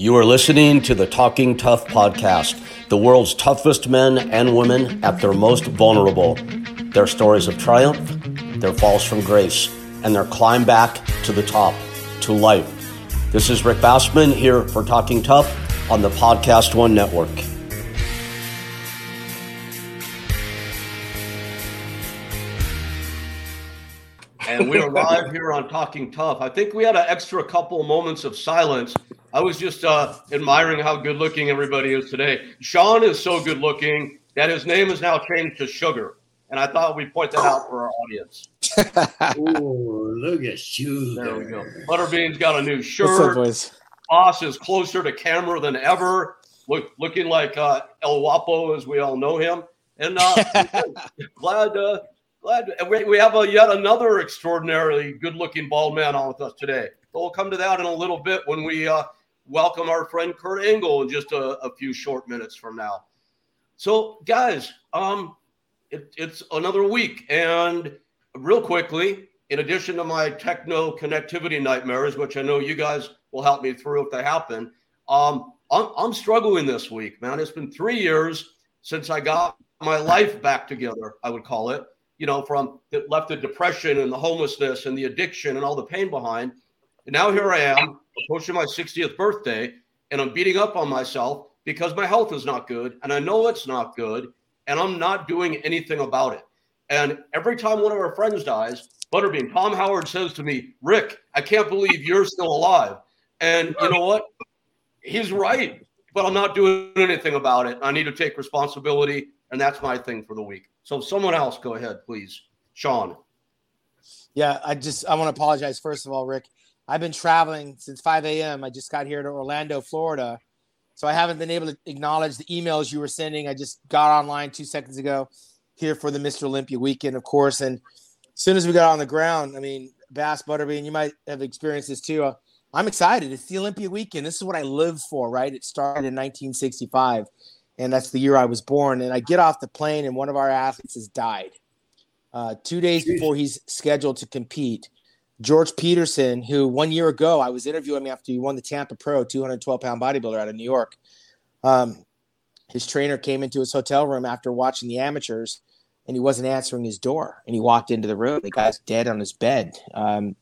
You are listening to the Talking Tough podcast, the world's toughest men and women at their most vulnerable. Their stories of triumph, their falls from grace, and their climb back to the top, to life. This is Rick Bassman here for Talking Tough on the Podcast One Network. and we are live here on Talking Tough. I think we had an extra couple moments of silence. I was just uh, admiring how good looking everybody is today. Shawn is so good looking that his name is now changed to Sugar. And I thought we'd point that out for our audience. oh, look at you. There, there we go. Butterbean's got a new shirt. What's up, boys? Bas is closer to camera than ever, look, looking like uh, El Guapo as we all know him. And uh, glad uh, glad we, we have a yet another extraordinarily good-looking bald man on with us today. But we'll come to that in a little bit when we uh, welcome our friend Kurt Angle in just a, a, few short minutes from now. So, guys, um, it, it's another week, and real quickly, in addition to my techno connectivity nightmares, which I know you guys will help me through if they happen, um, I'm, I'm struggling this week, man. It's been three years since I got my life back together, I would call it you know, from that left the depression and the homelessness and the addiction and all the pain behind. And now here I am approaching my 60th birthday and I'm beating up on myself because my health is not good and I know it's not good and I'm not doing anything about it. And every time one of our friends dies, Butterbean, Tom Howard says to me, Rick, I can't believe you're still alive. And you know what? He's right, but I'm not doing anything about it. I need to take responsibility. And that's my thing for the week. So someone else, go ahead, please. Shawn. Yeah, I just I want to apologize first of all, Rick. I've been traveling since 5 a.m. I just got here to Orlando, Florida. So I haven't been able to acknowledge the emails you were sending. I just got online two seconds ago here for the Mr. Olympia weekend, of course. And as soon as we got on the ground, I mean, Bas Butterbean, you might have experienced this too. Uh, I'm excited. It's the Olympia weekend. This is what I live for, right? It started in 1965 and that's the year I was born. And I get off the plane, and one of our athletes has died. Uh, two days before he's scheduled to compete, George Peterson, who one year ago I was interviewing him after he won the Tampa Pro 212 pound bodybuilder out of New York. Um, his trainer came into his hotel room after watching the amateurs and he wasn't answering his door. And he walked into the room. The guy's dead on his bed. Um,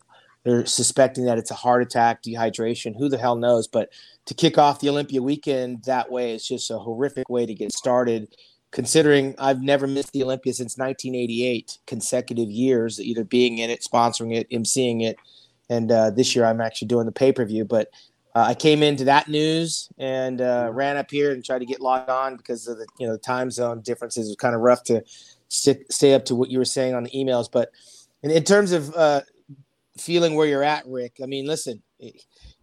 they're suspecting that it's a heart attack, dehydration. Who the hell knows? But to kick off the Olympia weekend that way is just a horrific way to get started. Considering I've never missed the Olympia since 1988, consecutive years, either being in it, sponsoring it, emceeing it, and uh, this year I'm actually doing the pay per view. But uh, I came into that news and uh, ran up here and tried to get logged on because of the you know time zone differences. It was kind of rough to stay up to what you were saying on the emails. But in, in terms of uh, feeling where you're at, Rick, I mean, listen,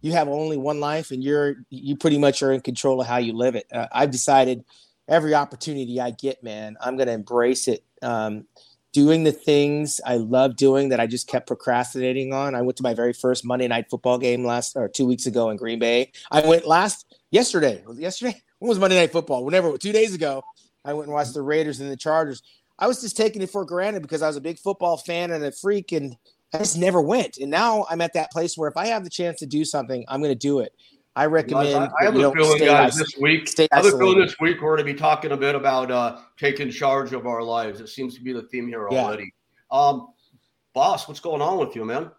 you have only one life and you're you pretty much are in control of how you live it uh, i've decided every opportunity i get man i'm going to embrace it. Um, doing the things i love doing that i just kept procrastinating on. I went to my very first monday night football game last or two weeks ago in green bay. I went last yesterday yesterday? When was monday night football? Whenever two days ago i went and watched the raiders and the chargers. I was just taking it for granted because i was a big football fan and a freak and I just never went. And now I'm at that place where if I have the chance to do something, I'm going to do it. I recommend. I, I have a feeling, guys, this week. I have a feeling this week we're going to be talking a bit about uh, taking charge of our lives. It seems to be the theme here already. Um, Bas, what's going on with you, man?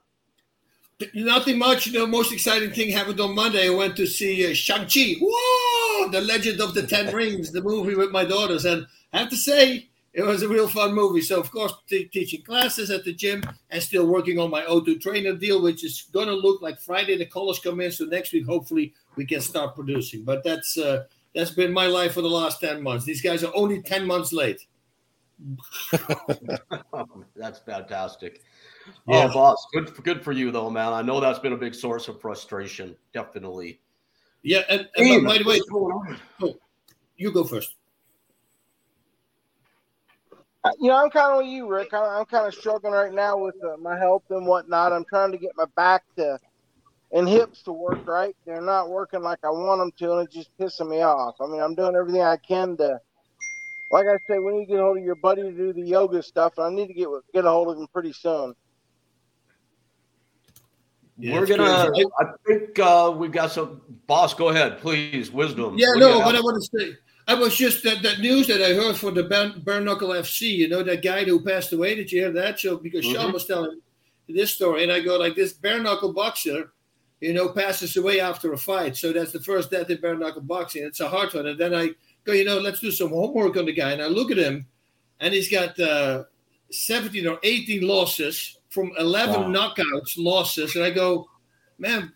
Nothing much. The most exciting thing happened on Monday. I went to see uh, Shang-Chi. Whoa! The Legend of the Ten Rings, the movie with my daughters. And I have to say, it was a real fun movie. So, of course, t- teaching classes at the gym and still working on my O2 trainer deal, which is going to look like Friday the colors come in. So next week, hopefully, we can start producing. But that's uh, that's been my life for the last ten months. These guys are only ten months late. that's fantastic. Yeah, oh, Bas, good for, good for you though, man. I know that's been a big source of frustration, definitely. Yeah, and, and by the way, oh, you go first you know, I'm kind of with you, Rick. I'm kind of struggling right now with uh, my health and whatnot. I'm trying to get my back to and hips to work right. They're not working like I want them to, and it's just pissing me off. I mean, I'm doing everything I can to, like I say, we need to get a hold of your buddy to do the yoga stuff. I need to get get a hold of him pretty soon. Yeah, We're gonna. Crazy. I think uh, we've got some. Bas, go ahead, please. Wisdom. Yeah, no. but I want to say, I was just that, that news that I heard for the Bare Knuckle FC. You know that guy who passed away. Did you hear that? So because mm-hmm. Shawn was telling this story, and I go like this bare knuckle boxer, you know, passes away after a fight. So that's the first death in bare knuckle boxing. It's a hard one. And then I go, you know, let's do some homework on the guy. And I look at him, and he's got uh, 17 or 18 losses from 11 wow. knockouts, losses. And I go, man,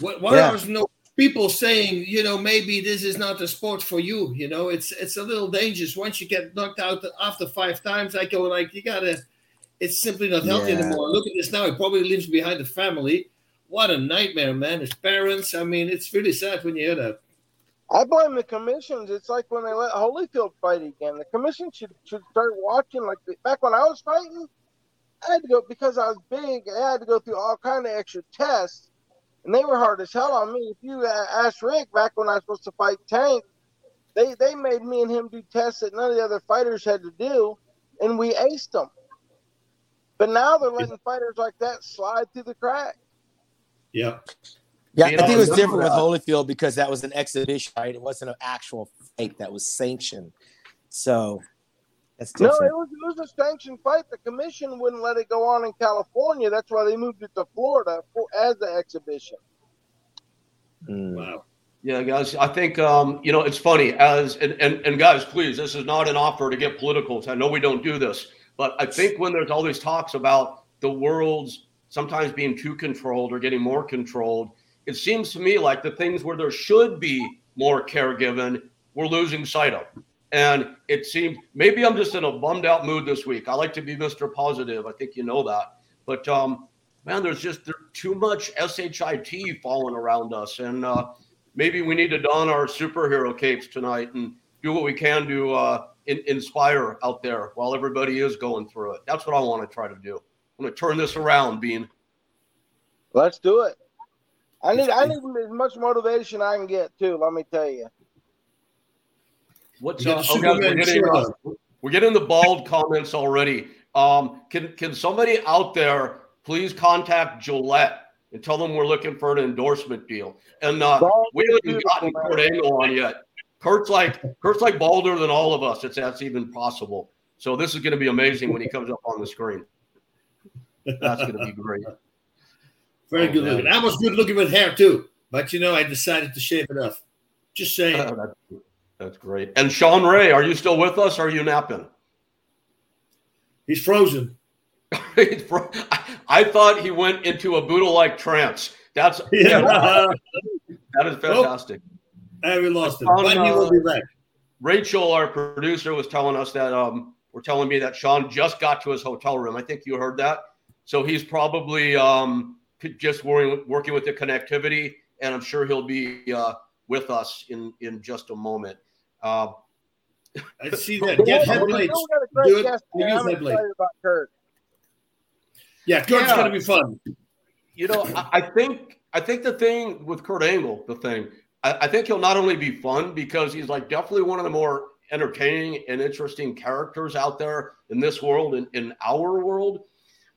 what, why yeah. are no people saying, you know, maybe this is not a sport for you? You know, it's it's a little dangerous. Once you get knocked out after five times, I go like, you gotta. It's simply not healthy yeah. anymore. Look at this now. He probably lives behind the family. What a nightmare, man. His parents. I mean, it's really sad when you hear that. I blame the commissions. It's like when they let Holyfield fight again. The commission should should start watching. Like back when I was fighting, I had to go because I was big. I had to go through all kind of extra tests, and they were hard as hell on me. If you ask Rick back when I was supposed to fight Tank, they they made me and him do tests that none of the other fighters had to do, and we aced them. But now they're letting fighters like that slide through the crack. Yeah. Yeah, I think it was different with Holyfield because that was an exhibition, right? It wasn't an actual fight that was sanctioned. So that's different. No, it was, it was a sanctioned fight. The commission wouldn't let it go on in California. That's why they moved it to Florida for, as the exhibition. Mm. Wow. Yeah, guys, I think um, you know it's funny as and, and and guys, please, this is not an offer to get political. I know we don't do this, but I think when there's all these talks about the world's sometimes being too controlled or getting more controlled, it seems to me like the things where there should be more care given, we're losing sight of. And it seems maybe I'm just in a bummed out mood this week. I like to be Mr. Positive. I think you know that. But um, man, there's just there's too much shit falling around us, and uh, maybe we need to don our superhero capes tonight and do what we can to uh, in, inspire out there while everybody is going through it. That's what I want to try to do. I'm going to turn this around, Bean. Let's do it. I need I need as much motivation I can get too. Let me tell you. What's uh, oh, guys, we're, getting, uh, we're getting the bald comments already. Um, can can somebody out there please contact Gillette and tell them we're looking for an endorsement deal? And uh, we haven't gotten Kurt Angle on yet. Kurt's like Kurt's like balder than all of us. It's that's even possible. So this is going to be amazing when he comes up on the screen. That's going to be great. Very oh, good man. looking. I was good looking with hair too, but you know I decided to shave it off. Just saying. That's great. And Shawn Ray, are you still with us? Or are you napping? He's frozen. I thought he went into a Buddha-like trance. That's yeah. that is fantastic. And we lost him, but he will be back. Rachel, our producer, was telling us that um, we're telling me that Shawn just got to his hotel room. I think you heard that. So he's probably um, just working, working with the connectivity, and I'm sure he'll be uh, with us in in just a moment. Uh, I see that. Get headlights. Do it. Use headlights. Yeah, Kurt's yeah. going to be fun. You know, I, I, think I think the thing with Kurt Angle, the thing, I, I, think he'll not only be fun because he's like definitely one of the more entertaining and interesting characters out there in this world and in, in our world.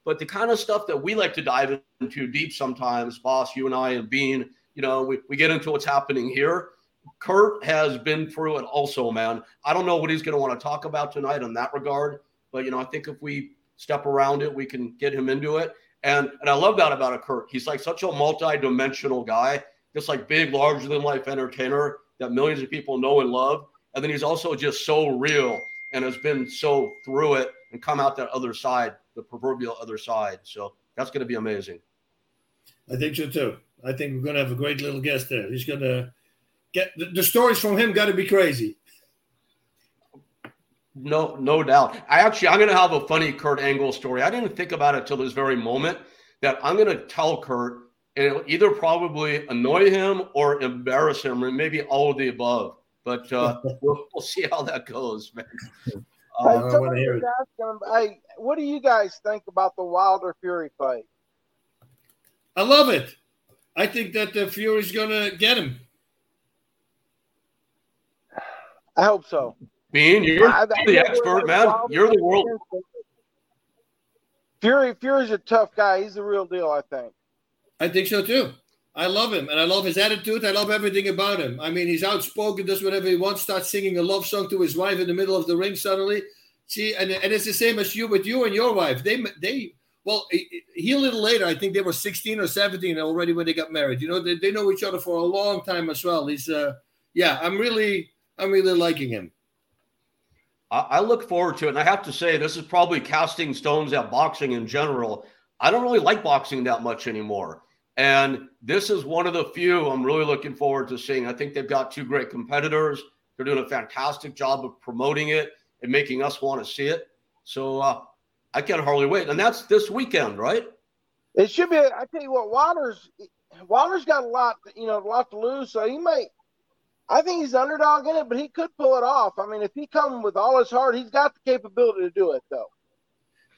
But the kind of stuff that we like to dive into deep sometimes, Bas, you and I and Bean, you know, we, we get into what's happening here. Kurt has been through it also, man. I don't know what he's going to want to talk about tonight in that regard, but you know, I think if we step around it, we can get him into it. And and I love that about a Kurt. He's like such a multi-dimensional guy, just like big, larger than life entertainer that millions of people know and love. And then he's also just so real and has been so through it and come out that other side, the proverbial other side. So that's going to be amazing. I think so too. I think we're going to have a great little guest there. He's going to get the, the stories from him. Got to be crazy. No, no doubt. I actually, I'm going to have a funny Kurt Angle story. I didn't think about it till this very moment that I'm going to tell Kurt, and it'll either probably annoy him or embarrass him, or maybe all of the above. But uh, we'll, we'll, see how that goes, man. Uh, hey, him, hey, what do you guys think about the Wilder Fury fight? I love it. I think that the Fury's going to get him. I hope so. Bean, you're I, I the expert, man. You're the world. Fury, Fury's a tough guy. He's the real deal, I think. I think so too. I love him and I love his attitude. I love everything about him. I mean, he's outspoken, does whatever he wants, starts singing a love song to his wife in the middle of the ring suddenly. See, and, and it's the same as you with you and your wife. They, they, well, he a little later, I think they were 16 or 17 already when they got married. You know, they, they know each other for a long time as well. He's, uh, yeah, I'm really, I'm really liking him. I look forward to it. And I have to say, this is probably casting stones at boxing in general. I don't really like boxing that much anymore. And this is one of the few I'm really looking forward to seeing. I think they've got two great competitors. They're doing a fantastic job of promoting it and making us want to see it. So uh, I can hardly wait. And that's this weekend, right? It should be. I tell you what, Wilder's Wilder's got a lot, you know, a lot to lose. So he might. I think he's underdog in it, but he could pull it off. I mean, if he comes with all his heart, he's got the capability to do it, though.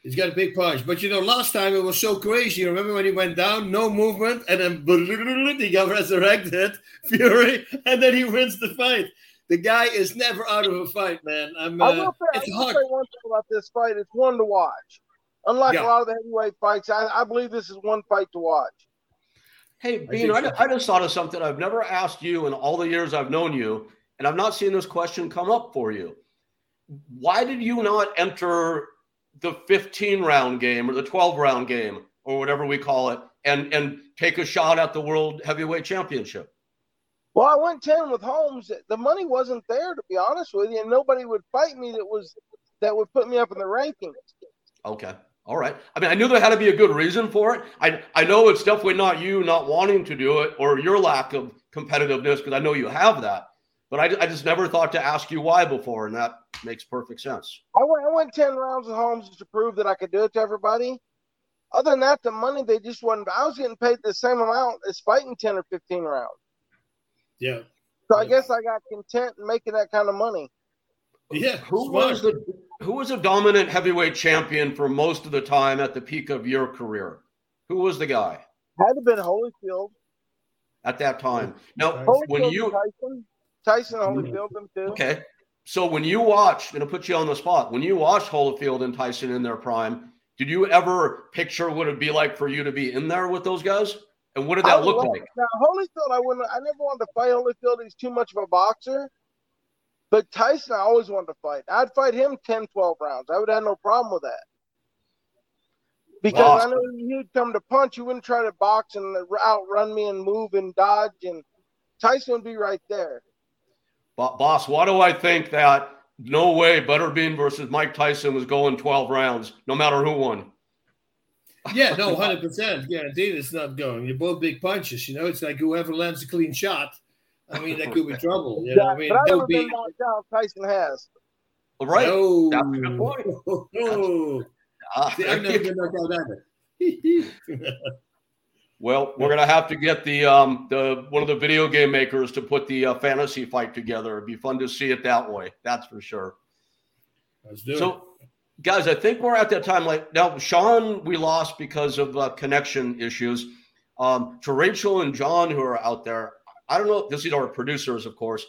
He's got a big punch. But you know, last time it was so crazy. Remember when he went down, no movement, and then he got resurrected, Fury, and then he wins the fight. The guy is never out of a fight, man. I'm, uh, I will say, it's I will hard. say one thing about this fight. It's one to watch. Unlike yeah. a lot of the heavyweight fights, I, I, believe this is one fight to watch. Hey, Bean, I, I just thought of something. I've never asked you in all the years I've known you, and I've not seen this question come up for you. Why did you not enter the 15 round game or the 12 round game or whatever we call it and and take a shot at the world heavyweight championship? Well i went 10 with holmes. The money wasn't there to be honest with you and nobody would fight me that was that would put me up in the rankings. Okay all right i mean i knew there had to be a good reason for it i i know it's definitely not you not wanting to do it or your lack of competitiveness because i know you have that but I, I just never thought to ask you why before, and that makes perfect sense. I went, I went 10 rounds with Holmes to prove that I could do it to everybody. Other than that, the money they just wasn't. I was getting paid the same amount as fighting 10 or 15 rounds. Yeah. So I guess I got content in making that kind of money. Yeah. Who was the who was a dominant heavyweight champion for most of the time at the peak of your career? Who was the guy? Had to been Holyfield. At that time. Now, Holyfield when you Tyson. Tyson mm-hmm. Holyfield them too. Okay. So when you watched, going to put you on the spot, when you watched Holyfield and Tyson in their prime, did you ever picture what it'd be like for you to be in there with those guys? And what did that look like? Now Holyfield, I wouldn't. I never wanted to fight Holyfield. He's too much of a boxer. But Tyson, I always wanted to fight. I'd fight him 10, 12 rounds. I would have no problem with that. Because awesome. I know he'd come to punch. He wouldn't try to box and outrun me and move and dodge. And Tyson would be right there. Bas, why do I think that no way Butterbean versus Mike Tyson was going 12 rounds, no matter who won? Yeah, no, 100%. Guaranteed it's not going. You're both big punches. You know, it's like whoever lands a clean shot, I mean, that could be trouble. You know, I mean, but I've be... been knocked out. Tyson has. Right. No. That's a good point. Oh, See, I've never been knocked out either. Well, we're gonna have to get the um the one of the video game makers to put the uh, fantasy fight together. It'd be fun to see it that way. That's for sure. Let's do it. so, it. guys, I think we're at that time. Like now, Shawn, we lost because of uh, connection issues. Um, to Rachel and John who are out there, I don't know. This is our producers, of course.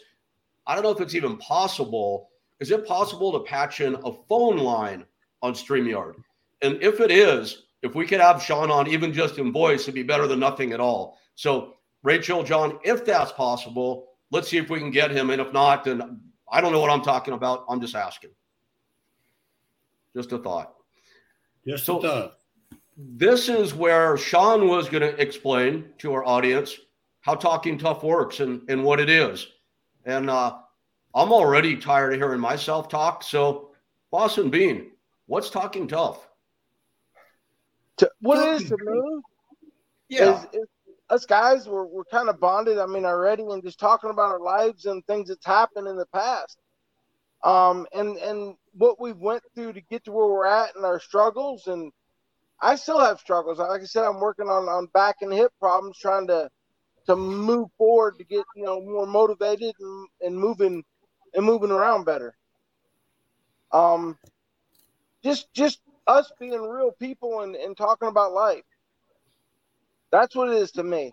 I don't know if it's even possible. Is it possible to patch in a phone line on StreamYard? And if it is, if we could have Shawn on, even just in voice, it'd be better than nothing at all. So, Rachel, John, if that's possible, let's see if we can get him. And if not, then I don't know what I'm talking about. I'm just asking. Just a thought. Just so, a thought. This is where Shawn was going to explain to our audience how Talking Tough works and, and what it is. And uh, I'm already tired of hearing myself talk. So, Boston Bean, what's Talking Tough? to, what it is to me yeah. is, is us guys we're, we're kind of bonded i mean already and just talking about our lives and things that's happened in the past um and and what we went through to get to where we're at and our struggles and i still have struggles like i said i'm working on on back and hip problems trying to to move forward to get you know more motivated and, and moving and moving around better um just just us being real people and, and talking about life. That's what it is to me.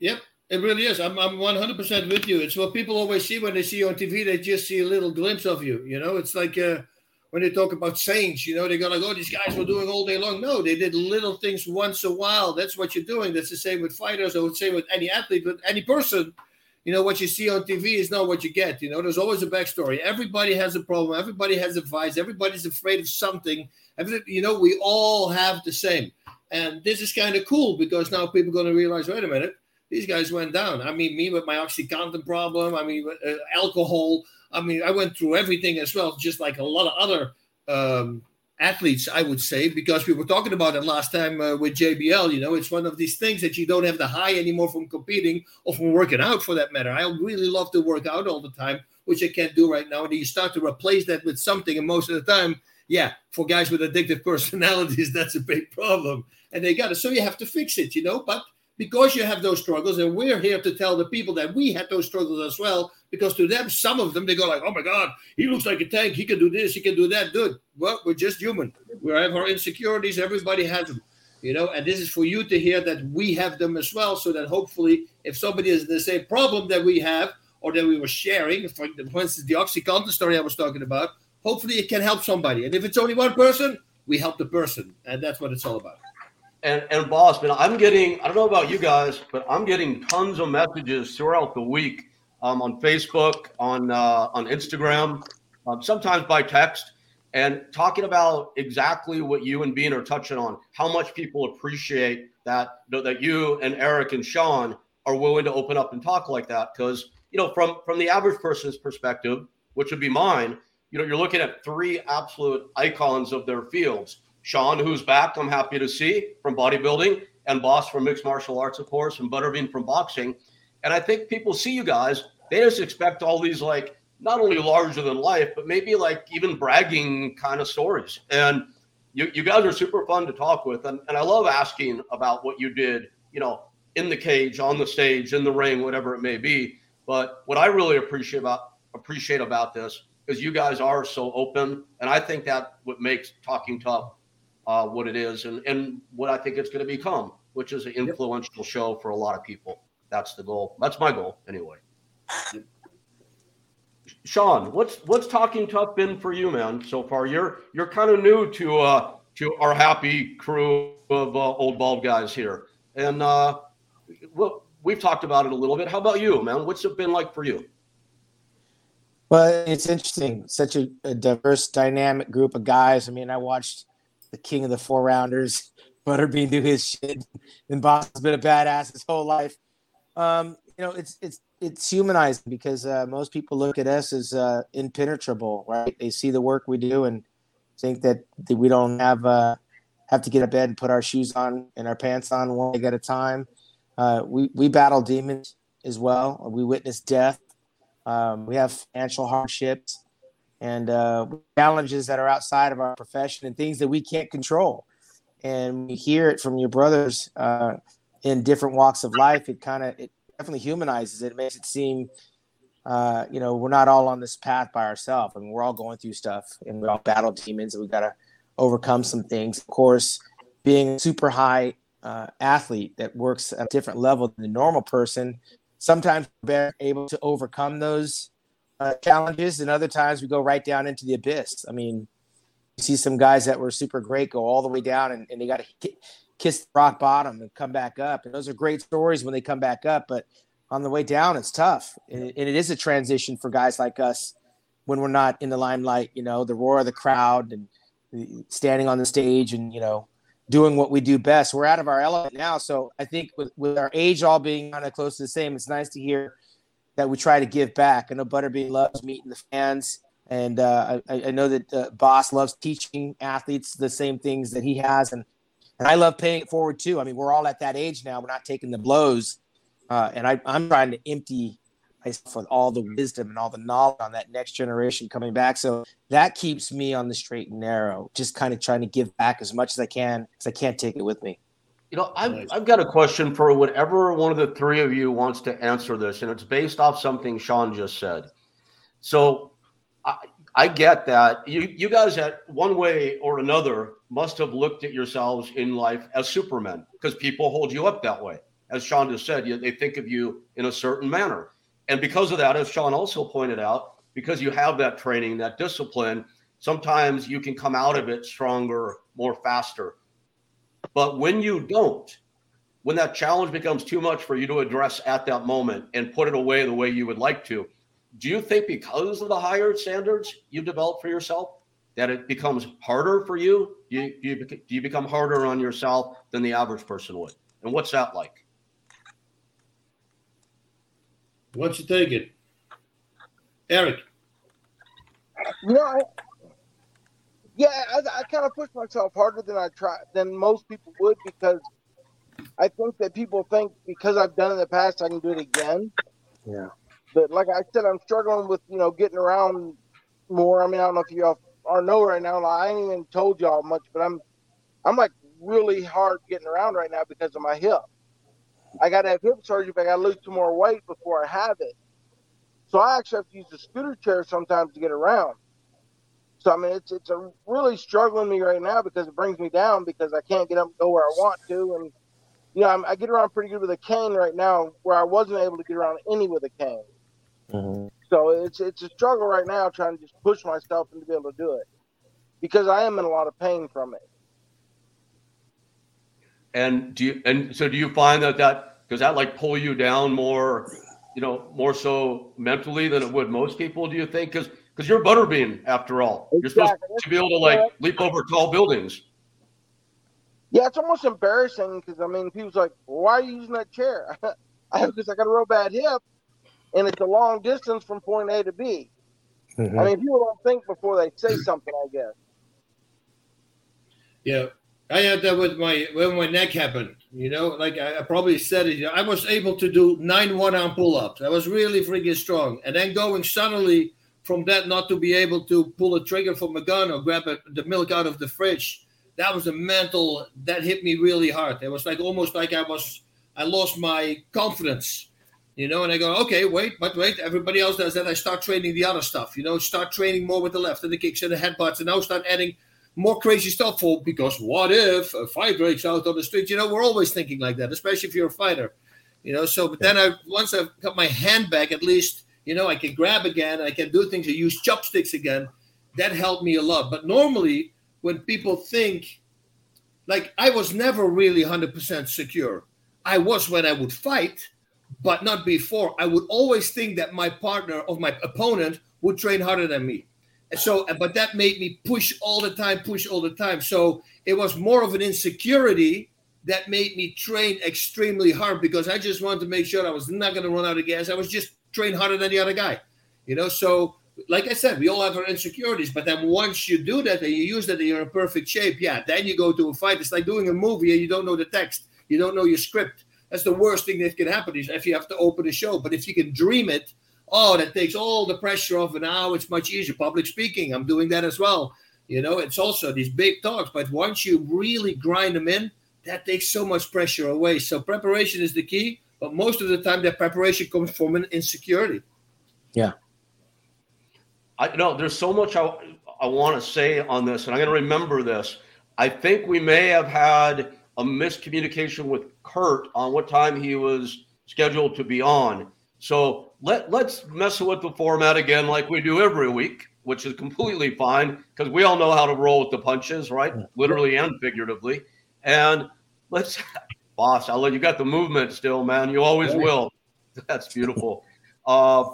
Yep, it really is. I'm, I'm 100% with you. It's what people always see when they see you on TV. They just see a little glimpse of you. You know, it's like uh, when they talk about saints, you know, they're gonna go, these guys were doing all day long. No, they did little things once a while. That's what you're doing. That's the same with fighters. I would say with any athlete, but any person. You know, what you see on TV is not what you get. You know, there's always a backstory. Everybody has a problem. Everybody has a vice. Everybody's afraid of something. Every, you know, we all have the same. And this is kind of cool because now people are going to realize, wait a minute, these guys went down. I mean, me with my OxyContin problem. I mean, uh, alcohol. I mean, I went through everything as well, just like a lot of other um, athletes, I would say, because we were talking about it last time uh, with JBL. You know, it's one of these things that you don't have the high anymore from competing or from working out for that matter. I really love to work out all the time, which I can't do right now. And you start to replace that with something, and most of the time, yeah, for guys with addictive personalities, that's a big problem. And they got it. So you have to fix it, you know, but because you have those struggles, and we're here to tell the people that we had those struggles as well. Because to them, some of them they go like, "Oh my God, he looks like a tank. He can do this. He can do that." Dude, Well, we're just human. We have our insecurities. Everybody has them, you know. And this is for you to hear that we have them as well, so that hopefully, if somebody has the same problem that we have or that we were sharing, for instance, the OxyContin story I was talking about, hopefully it can help somebody. And if it's only one person, we help the person, and that's what it's all about and and Bas, man, I'm getting I don't know about you guys, but I'm getting tons of messages throughout the week um, on Facebook, on uh, on Instagram, um, sometimes by text, and talking about exactly what you and Bean are touching on. How much people appreciate that that you and Eric and Shawn are willing to open up and talk like that because you know from from the average person's perspective, which would be mine, you know, you're looking at three absolute icons of their fields Shawn, who's back, I'm happy to see from bodybuilding, and Bas from mixed martial arts, of course, and Butterbean from boxing. And I think people see you guys, they just expect all these like not only larger than life, but maybe like even bragging kind of stories. And you, you guys are super fun to talk with. And, and I love asking about what you did, you know, in the cage, on the stage, in the ring, whatever it may be. But what I really appreciate about appreciate about this is you guys are so open. And I think that what makes talking tough uh, what it is and, and what I think it's going to become, which is an influential yep. show for a lot of people. That's the goal. That's my goal anyway. Yep. Shawn, what's what's talking tough been for you, man? So far, you're you're kind of new to uh to our happy crew of uh, old bald guys here, and uh, well, we've talked about it a little bit. How about you, man? What's it been like for you? Well, it's interesting. Such a, a diverse, dynamic group of guys. I mean, I watched the king of the four rounders. Butterbean do his shit, and has been a badass his whole life. Um, you know, it's it's it's humanizing because uh, most people look at us as uh, impenetrable, right? They see the work we do and think that, that we don't have uh, have to get out bed and put our shoes on and our pants on one leg at a time. Uh, we we battle demons as well. We witness death. Um, we have financial hardships and uh, challenges that are outside of our profession and things that we can't control. And we hear it from your brothers uh, in different walks of life. It kind of it definitely humanizes it. It makes it seem, uh, you know, we're not all on this path by ourselves. I mean, we're all going through stuff, and we all battle demons, and we got to overcome some things. Of course, being a super high uh, athlete that works at a different level than the normal person, sometimes we're able to overcome those uh, challenges, and other times we go right down into the abyss. I mean, you see some guys that were super great go all the way down, and, and they got to kiss rock bottom and come back up. And those are great stories when they come back up, but on the way down, it's tough, and, and it is a transition for guys like us when we're not in the limelight. You know, the roar of the crowd and standing on the stage, and you know, doing what we do best. We're out of our element now, so I think with, with our age all being kind of close to the same, it's nice to hear that we try to give back. I know Butterbean loves meeting the fans, and uh, I, I, know that uh, Bas loves teaching athletes the same things that he has, and and I love paying it forward too. I mean, we're all at that age now; we're not taking the blows, uh, and I, I'm trying to empty myself with all the wisdom and all the knowledge on that next generation coming back. So that keeps me on the straight and narrow, just kind of trying to give back as much as I can because I can't take it with me. You know, I've, I've got a question for whatever one of the three of you wants to answer this, and it's based off something Shawn just said. So I, I get that you, you guys, at one way or another, must have looked at yourselves in life as supermen because people hold you up that way. As Shawn just said, you, they think of you in a certain manner. And because of that, as Shawn also pointed out, because you have that training, that discipline, sometimes you can come out of it stronger, more faster. But when you don't, when that challenge becomes too much for you to address at that moment and put it away the way you would like to, do you think because of the higher standards you develop for yourself that it becomes harder for you? Do you, do you, do you become harder on yourself than the average person would? And what's that like? What's you thinking? Eric. You know, I, yeah, I, I kind of push myself harder than I try than most people would because I think that people think because I've done it in the past, I can do it again. Yeah. But like I said, I'm struggling with you know getting around more. I mean, I don't know if you all are know right now. I ain't even told y'all much, but I'm I'm like really hard getting around right now because of my hip. I got to have hip surgery, but I got to lose some more weight before I have it. So I actually have to use the scooter chair sometimes to get around. So I mean, it's it's a really struggling me right now because it brings me down because I can't get up and go where I want to, and you know I'm, i get around pretty good with a cane right now, where I wasn't able to get around any with a cane. Mm-hmm. So it's it's a struggle right now trying to just push myself and to be able to do it because I am in a lot of pain from it. And do you and so do you find that that does that like pull you down more, you know, more so mentally than it would most people? Do you think? Because because you're butterbean after all, exactly. you're supposed to be able to like leap over tall buildings. Yeah, it's almost embarrassing because I mean, people's like, "Why are you using that chair?" I have because I got a real bad hip, and it's a long distance from point A to B. Mm-hmm. I mean, people don't think before they say something. I guess. Yeah, I had that with my when my neck happened. You know, like I, I probably said it. You know, I was able to do nine one arm pull ups. I was really freaking strong, and then going suddenly from that not to be able to pull a trigger from a gun or grab a, the milk out of the fridge. That was a mental that hit me really hard. It was like almost like I was I lost my confidence you know, and I go, okay, wait, but wait, everybody else does that. I start training the other stuff, you know, start training more with the left and the kicks and the headbutts, and now start adding more crazy stuff for because what if a fight breaks out on the street? You know, we're always thinking like that, especially if you're a fighter, you know. So, but then I once I've got my hand back, at least you know I can grab again, I can do things, I use chopsticks again. That helped me a lot. But normally, when people think, like I was never really hundred percent secure. I was when I would fight but not before. I would always think that my partner or my opponent would train harder than me. So, but that made me push all the time, push all the time. So it was more of an insecurity that made me train extremely hard because I just wanted to make sure I was not going to run out of gas. I was just train harder than the other guy, you know. So, like I said, we all have our insecurities, but then once you do that and you use that and you're in perfect shape, yeah, then you go to a fight. It's like doing a movie and you don't know the text, you don't know your script that's the worst thing that can happen is if you have to open a show. But if you can dream it, oh, that takes all the pressure off. And now it's much easier. Public speaking, I'm doing that as well. You know, it's also these big talks. But once you really grind them in, that takes so much pressure away. So preparation is the key. But most of the time, that preparation comes from an insecurity. Yeah. I know there's so much I, I want to say on this, and I'm going to remember this. I think we may have had a miscommunication with Kurt on what time he was scheduled to be on. So let let's mess with the format again, like we do every week, which is completely fine because we all know how to roll with the punches, right? Literally and figuratively. And let's, Bas, I'll let you got the movement still, man. You always will. That's beautiful. Uh,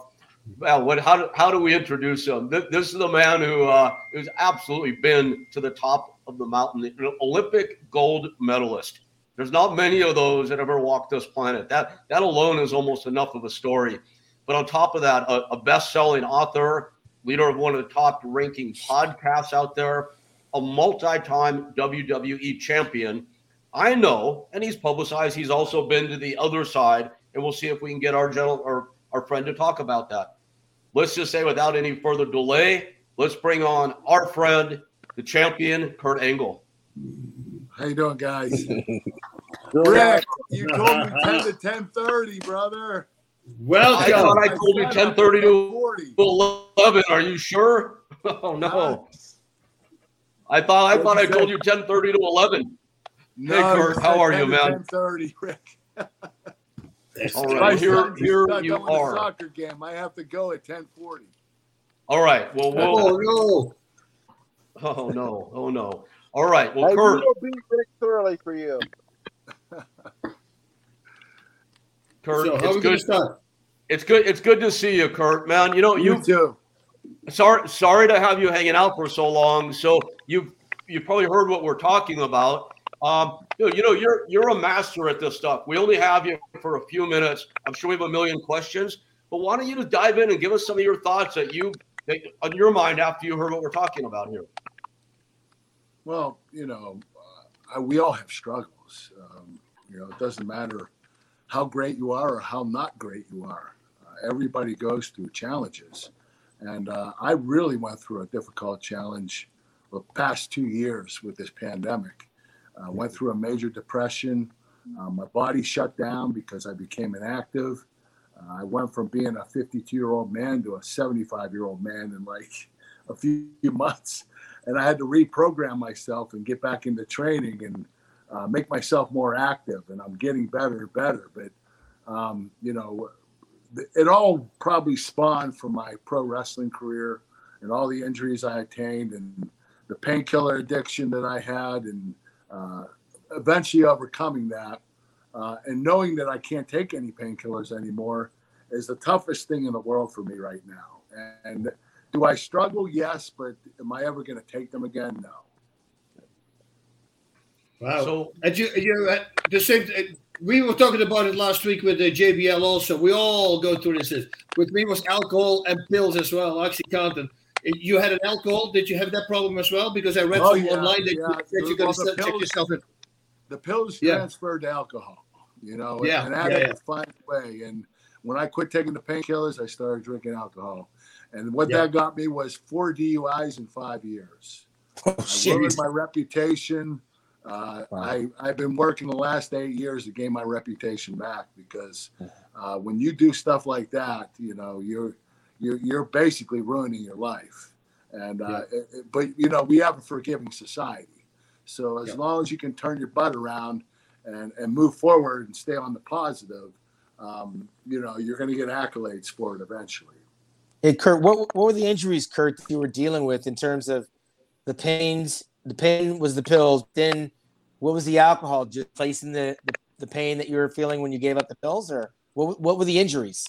well, what? How do, how do we introduce him? This, this is the man who uh, who's absolutely been to the top of the mountain, an Olympic gold medalist. There's not many of those that ever walked this planet. That that alone is almost enough of a story. But on top of that, a, a best-selling author, leader of one of the top-ranking podcasts out there, a multi-time WWE champion. I know, and he's publicized. He's also been to the other side, and we'll see if we can get our gentle or our friend to talk about that. Let's just say, without any further delay, let's bring on our friend the champion, Kurt Angle. How you doing, guys? Rick, you told me 10 to 10:30, brother. Well, I thought I told you 10:30 to 11. Are you sure? Oh no. I thought I thought I told you 10:30 to 11. No, hey Kurt, how are you, man? 10:30, Rick. All right, here, here you are. Soccer game. I have to go at 10:40. All right. Well, we'll. Oh, no. Oh no! Oh no! All right. Well, hey, Kurt. Be Rick thoroughly for you. Kurt, so it's good. It's good. It's good to see you, Kurt. Man, you know you, you too. Sorry, sorry to have you hanging out for so long. So you you probably heard what we're talking about. Um, you, know, you know, you're you're a master at this stuff. We only have you for a few minutes. I'm sure we have a million questions, but why don't you just dive in and give us some of your thoughts that you that on your mind after you heard what we're talking about here? Well, you know, uh, we all have struggles. Um, you know, it doesn't matter how great you are or how not great you are. Uh, everybody goes through challenges. And uh, I really went through a difficult challenge the past two years with this pandemic. I went through a major depression. Uh, my body shut down because I became inactive. Uh, I went from being a 52 year old man to a 75 year old man in like a few months. And I had to reprogram myself and get back into training and uh, make myself more active. And I'm getting better and better. But, um, you know, it all probably spawned from my pro wrestling career and all the injuries I attained and the painkiller addiction that I had and uh, eventually overcoming that uh, and knowing that I can't take any painkillers anymore is the toughest thing in the world for me right now. And do I struggle? Yes, but am I ever going to take them again? No. Wow. So, and you, you uh, the same we were talking about it last week with the JBL also. We all go through this. With me was alcohol and pills as well, OxyContin. You had an alcohol. Did you have that problem as well? Because I read oh, yeah, online that, yeah. you, are going to check yourself in. The pills yeah. transferred to alcohol, you know, yeah. and I had yeah, to find a way. And when I quit taking the painkillers, I started drinking alcohol. And what that got me was four DUIs in five years. Oh, I ruined my reputation. Uh, wow. I, I've been working the last eight years to gain my reputation back because uh, when you do stuff like that, you know, you're you're, you're basically ruining your life. And uh, yeah. it, but you know, we have a forgiving society, so as yeah. long as you can turn your butt around and and move forward and stay on the positive, um, you know, you're going to get accolades for it eventually. Hey, Kurt, what what were the injuries, Kurt, you were dealing with in terms of the pains? The pain was the pills. Then what was the alcohol? Just placing the, the, the pain that you were feeling when you gave up the pills, or what? What were the injuries?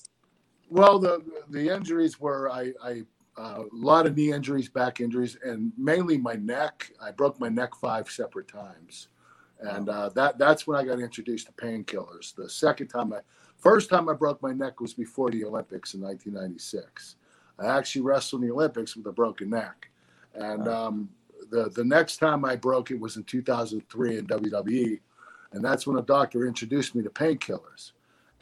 Well, the the injuries were I, I uh, a lot of knee injuries, back injuries, and mainly my neck. I broke my neck five separate times, and uh, that that's when I got introduced to painkillers. The second time I, first time I broke my neck was before the Olympics in 1996. I actually wrestled in the Olympics with a broken neck, and um, the the next time I broke it was in 2003 in WWE, and that's when a doctor introduced me to painkillers,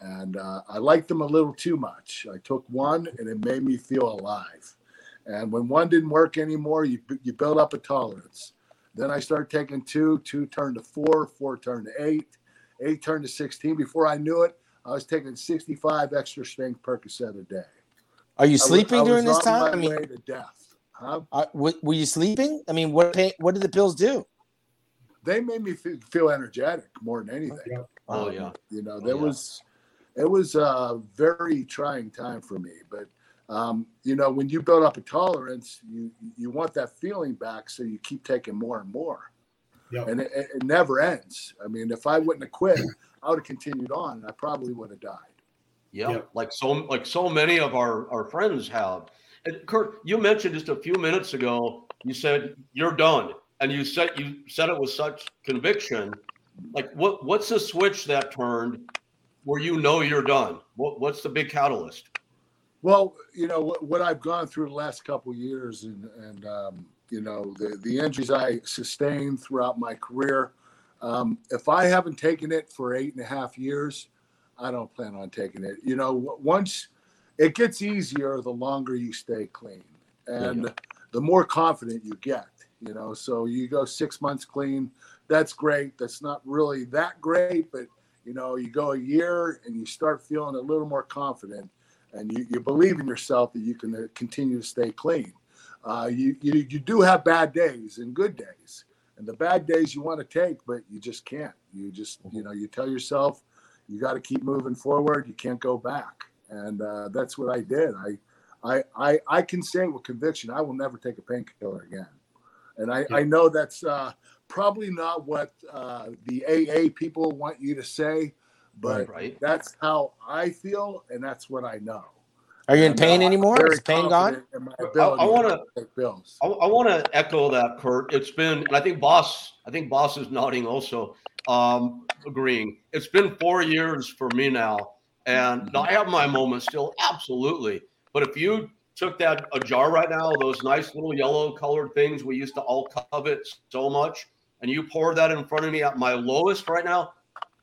and uh, I liked them a little too much. I took one, and it made me feel alive. And when one didn't work anymore, you you build up a tolerance. Then I started taking two, two turned to four, four turned to eight, eight turned to 16. Before I knew it, I was taking 65 extra strength Percocet a day. Are you sleeping was, during this time? I mean, to death. Huh? Uh, were you sleeping? I mean, what what did the pills do? They made me feel energetic more than anything. Oh yeah. Um, you know, there oh, yeah. was it was a very trying time for me, but um, you know, when you build up a tolerance, you you want that feeling back, so you keep taking more and more. Yep. And it, it, never ends. I mean, if I wouldn't have quit, I would have continued on, and I probably would have died. Yeah, yep. like so like so many of our our friends have. And Kurt, you mentioned just a few minutes ago, you said you're done, and you said you said it with such conviction. Like, what what's the switch that turned where you know you're done? What, what's the big catalyst? Well, you know what, what I've gone through the last couple years, and and um, you know the the injuries I sustained throughout my career. Um, if I haven't taken it for eight and a half years, I don't plan on taking it. You know, once it gets easier the longer you stay clean and yeah. the more confident you get you know so you go six months clean that's great that's not really that great but you know you go a year and you start feeling a little more confident and you, you believe in yourself that you can uh, continue to stay clean. Uh, you, you you do have bad days and good days and the bad days you want to take but you just can't. You just you know you tell yourself you got to keep moving forward. You can't go back. And uh, that's what I did. I, I, I, I can say with conviction, I will never take a painkiller again. And I, I know that's uh, probably not what uh, the AA people want you to say, but right. that's how I feel, and that's what I know. Are you in pain uh, anymore? Is pain gone? I, I want to. I, I want to echo that, Kurt. It's been, and I think Bas. I think Bas is nodding also, um, agreeing. It's been four years for me now, and I have my moments still, absolutely. But if you took that a jar right now, those nice little yellow colored things we used to all covet so much, and you pour that in front of me at my lowest right now,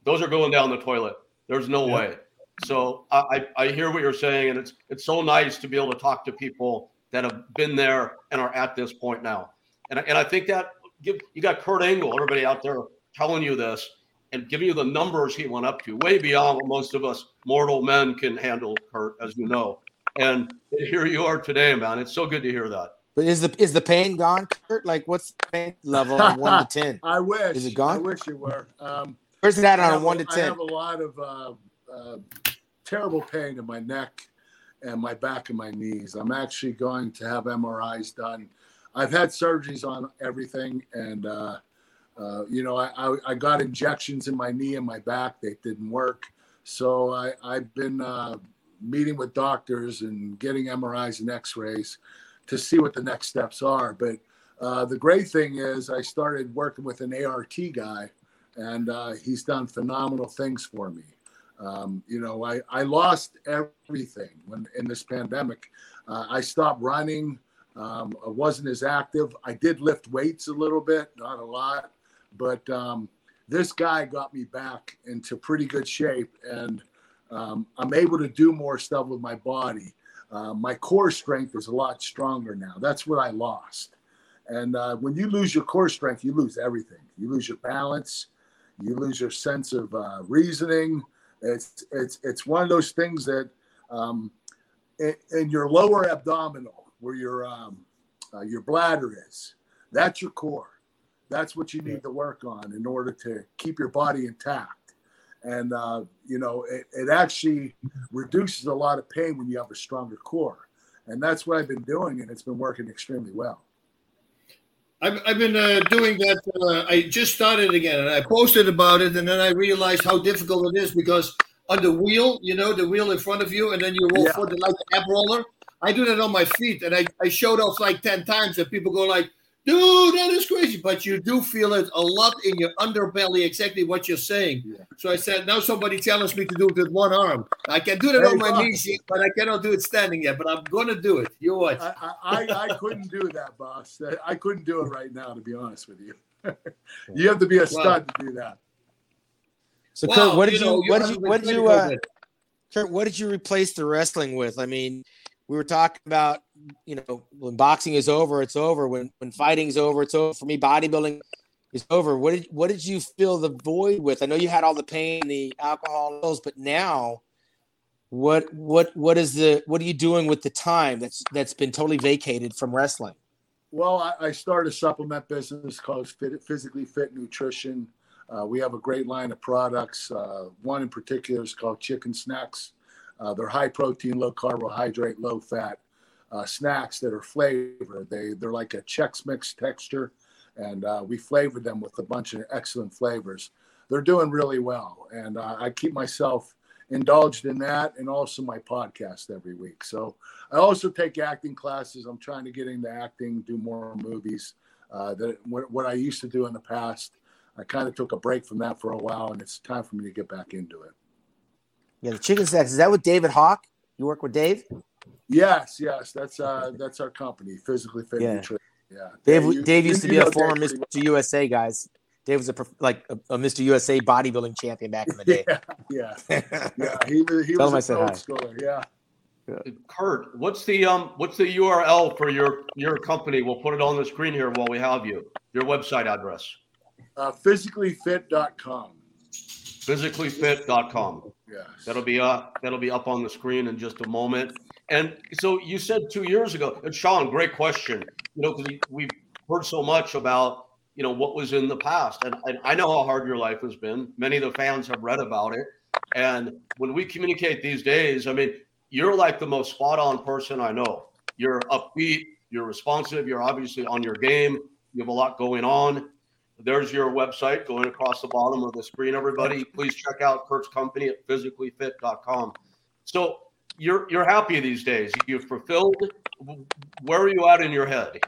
those are going down the toilet. There's no yeah. way. So I, I hear what you're saying, and it's it's so nice to be able to talk to people that have been there and are at this point now. And and I think that give you got Kurt Angle, everybody out there telling you this and giving you the numbers he went up to, way beyond what most of us mortal men can handle, Kurt, as you know. And here you are today, man. It's so good to hear that. But is the is the pain gone, Kurt? Like, what's the pain level one to ten? I wish. Is it gone? I wish it were. Um, Where's it at on a one to ten? I have a lot of uh, uh, terrible pain in my neck and my back and my knees. I'm actually going to have MRIs done. I've had surgeries on everything, and uh, uh, you know, I, I, I, got injections in my knee and my back. They didn't work, so I, I've been uh, meeting with doctors and getting MRIs and X-rays to see what the next steps are. But uh, the great thing is, I started working with an ART guy, and uh, he's done phenomenal things for me. Um, you know, I, I lost everything when in this pandemic. Uh, I stopped running. Um, I wasn't as active. I did lift weights a little bit, not a lot, but um, this guy got me back into pretty good shape, and um, I'm able to do more stuff with my body. Uh, my core strength is a lot stronger now. That's what I lost. And uh, when you lose your core strength, you lose everything. You lose your balance, you lose your sense of uh, reasoning. It's it's it's one of those things that um, in, in, your lower abdominal, where your um, uh, your bladder is, that's your core. That's what you need to work on in order to keep your body intact and uh, you know it, it, actually reduces a lot of pain when you have a stronger core. And that's what i've been doing and it's been working extremely well. I've, I've been uh, doing that uh, i just started again and i posted about it and then i realized how difficult it is because on the wheel you know the wheel in front of you and then you roll yeah. forward like the ab roller. I do that on my feet and I, I showed off like 10 times and people go like dude, that is crazy. But you do feel it a lot in your underbelly, exactly what you're saying. Yeah. So I said, now somebody challenged me to do it with one arm. I can do that on my knees, yet, but I cannot do it standing yet. But I'm going to do it. You watch. I, I, I, couldn't do that, Bas. I couldn't do it right now, to be honest with you. you have to be a stud to do that. So, Kurt, what did you, know, what did you, what did you, uh, Kurt, what did you replace the wrestling with? I mean, we were talking about you know when boxing is over it's over. When when fighting is over it's over. For me bodybuilding is over. What did what did you fill the void with? I know you had all the pain the alcohol but now what what what is the what are you doing with the time that's that's been totally vacated from wrestling? Well i, I started a supplement business called fit, physically fit nutrition. Uh, we have a great line of products. Uh, one in particular is called chicken snacks. Uh, they're high protein, low carbohydrate, low fat uh, snacks that are flavored. They they're like a Chex Mix texture, and uh, we flavor them with a bunch of excellent flavors. They're doing really well, and uh, I keep myself indulged in that, and also my podcast every week. So I also take acting classes. I'm trying to get into acting, do more movies. Uh, that what, what I used to do in the past. I kind of took a break from that for a while, and it's time for me to get back into it. Yeah, the chicken snacks. Is that with David Hawk? You work with Dave? Yes, yes. That's uh that's our company, physically fit yeah. nutrition. Yeah. Dave you, Dave used to be a former Mr. USA guys. Dave was a like a, a, Mr. USA bodybuilding champion back in the day. yeah, yeah, yeah. He, he Tell was a old schooler. Yeah. Kurt, what's the um what's the URL for your your company? We'll put it on the screen here while we have you. Your website address. Uh, physicallyfit.com physicallyfit.com. Yes. That'll be up. That'll be up on the screen in just a moment. And so you said two years ago, and Shawn, great question. You know, because we've heard so much about you know what was in the past, and, and I know how hard your life has been. Many of the fans have read about it, and when we communicate these days, I mean, you're like the most spot on person I know. You're upbeat. You're responsive. You're obviously on your game. You have a lot going on. There's your website going across the bottom of the screen, everybody. Please check out Kurt's company at physicallyfit.com. So you're you're happy these days. You've fulfilled. Where are you at in your head?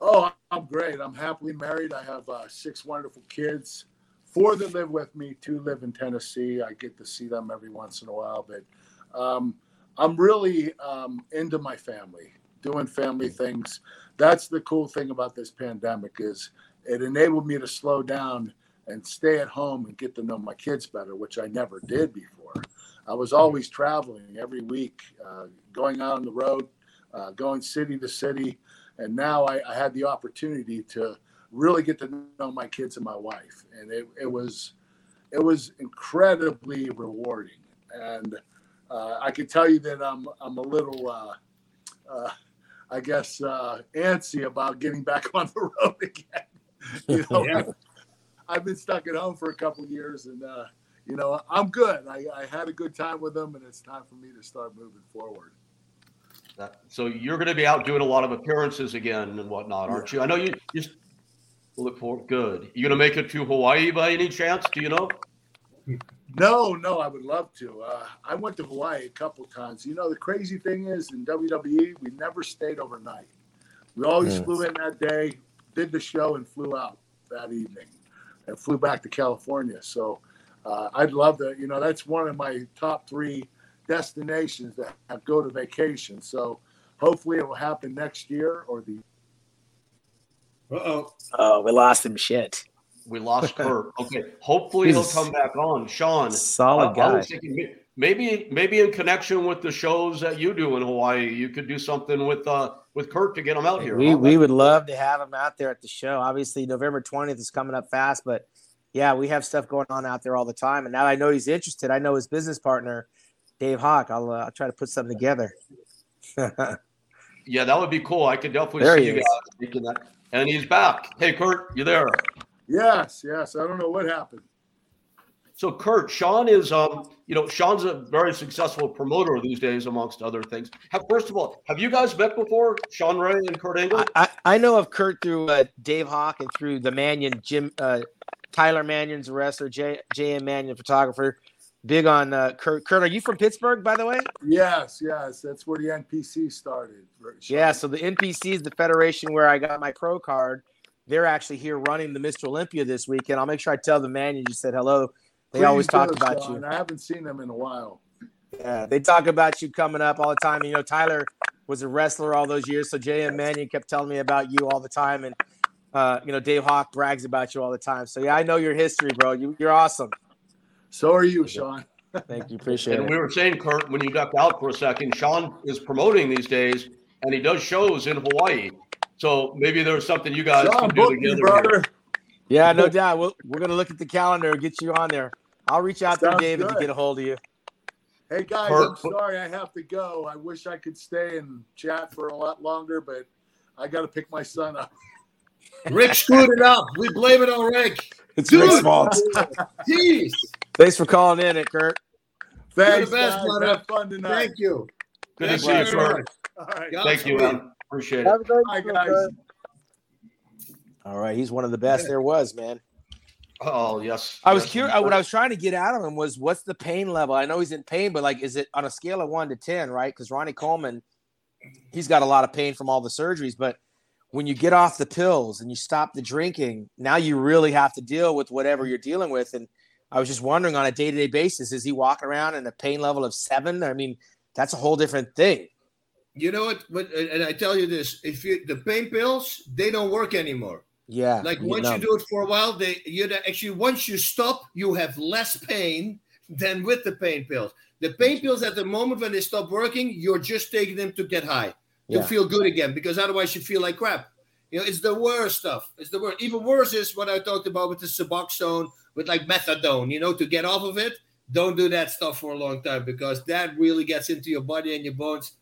Oh, I'm great. I'm happily married. I have uh, six wonderful kids. Four that live with me. Two live in Tennessee. I get to see them every once in a while, but um, I'm really um, into my family, doing family things. That's the cool thing about this pandemic is it enabled me to slow down and stay at home and get to know my kids better, which I never did before. I was always traveling every week, uh, going out on the road, uh, going city to city, and now I, I, had the opportunity to really get to know my kids and my wife, and it, it was it was incredibly rewarding. And uh, I can tell you that I'm I'm a little, uh, uh, I guess, uh, antsy about getting back on the road again. you know, yeah. I've been stuck at home for a couple years, and uh, you know, I'm good. I, I had a good time with them, and it's time for me to start moving forward. So you're going to be out doing a lot of appearances again and whatnot, aren't you? I know you. You look for good. You going to make it to Hawaii by any chance? Do you know? No, no, I would love to. Uh, I went to Hawaii a couple times. You know, the crazy thing is in WWE, we never stayed overnight. We always flew in that day, did the show, and flew out that evening, and flew back to California. So uh, I'd love to. You know, that's one of my top three destinations that I go to vacation. So hopefully it will happen next year or the. Uh oh. Oh, we lost him. Shit. We lost Kurt. Okay. Hopefully he'll come back on. Shawn. Solid uh, guy. Thinking, maybe maybe in connection with the shows that you do in Hawaii, you could do something with uh with Kurt to get him out here. We we would love to have him out there at the show. Obviously, November twentieth is coming up fast, but yeah, we have stuff going on out there all the time. And now I know he's interested. I know his business partner Dave Hawk. I'll, uh, I'll try to put something together. yeah, that would be cool. I could definitely there see you guys speaking that. And he's back. Hey, Kurt, you there? Yes, yes. I don't know what happened. So, Kurt, Shawn is, um, you know, Shawn's a very successful promoter these days, amongst other things. Have, first of all, have you guys met before, Shawn Ray and Kurt Angle? I, I know of Kurt through uh, Dave Hawk and through the Manion, Jim, uh, Tyler Manion's a wrestler, J, J.M. Manion, photographer big on uh, Kurt. Kurt, are you from Pittsburgh, by the way? Yes, yes. That's where the NPC started. Yeah, so the NPC is the federation where I got my pro card. They're actually here running the Mr. Olympia this weekend. I'll make sure I tell the man you said hello. They Please always talk about Shawn. you. I haven't seen them in a while. Yeah, they talk about you coming up all the time. You know, Tyler was a wrestler all those years, so J.M. Manion kept telling me about you all the time, and uh, you know, Dave Hawk brags about you all the time. So yeah, I know your history, bro. You, you're awesome. So are you, Shawn. Thank you. Appreciate and it. And we were saying, Kurt, when you ducked out for a second, Shawn is promoting these days and he does shows in Hawaii. So maybe there's something you guys Shawn, can do together. brother. Yeah, no doubt. we we are going to look at the calendar and get you on there. I'll reach out Sounds to David good. to get a hold of you. Hey guys, Kurt, I'm sorry I have to go. I wish I could stay and chat for a lot longer, but I got to pick my son up. Rick screwed it up. We blame it on Rick. It's Dude. Rick's fault. Jeez. Thanks for calling in, it Kurt. Thanks, You're the best, guys. Have fun tonight. Thank you. Good Thank to see you, Kurt. All right. Thank you, man. Appreciate it. Bye, guys. All right, he's one of the best there was, man. Oh yes. I was yes. curious. Uh, what I was trying to get out of him was, what's the pain level? I know he's in pain, but like, is it on a scale of one to ten, right? Because Ronnie Coleman, he's got a lot of pain from all the surgeries, but when you get off the pills and you stop the drinking, now you really have to deal with whatever you're dealing with. And I was just wondering on a day to day basis, is he walking around in a pain level of seven? I mean, that's a whole different thing. You know what? But and I tell you this: if you the pain pills, they don't work anymore. Yeah. Like once you do it for a while, they you actually once you stop, you have less pain than with the pain pills. The pain pills at the moment when they stop working, you're just taking them to get high to yeah. feel good again because otherwise you feel like crap. You know, it's the worst stuff. It's the worst. Even worse is what I talked about with the Suboxone, with like methadone. You know, to get off of it, don't do that stuff for a long time because that really gets into your body and your bones.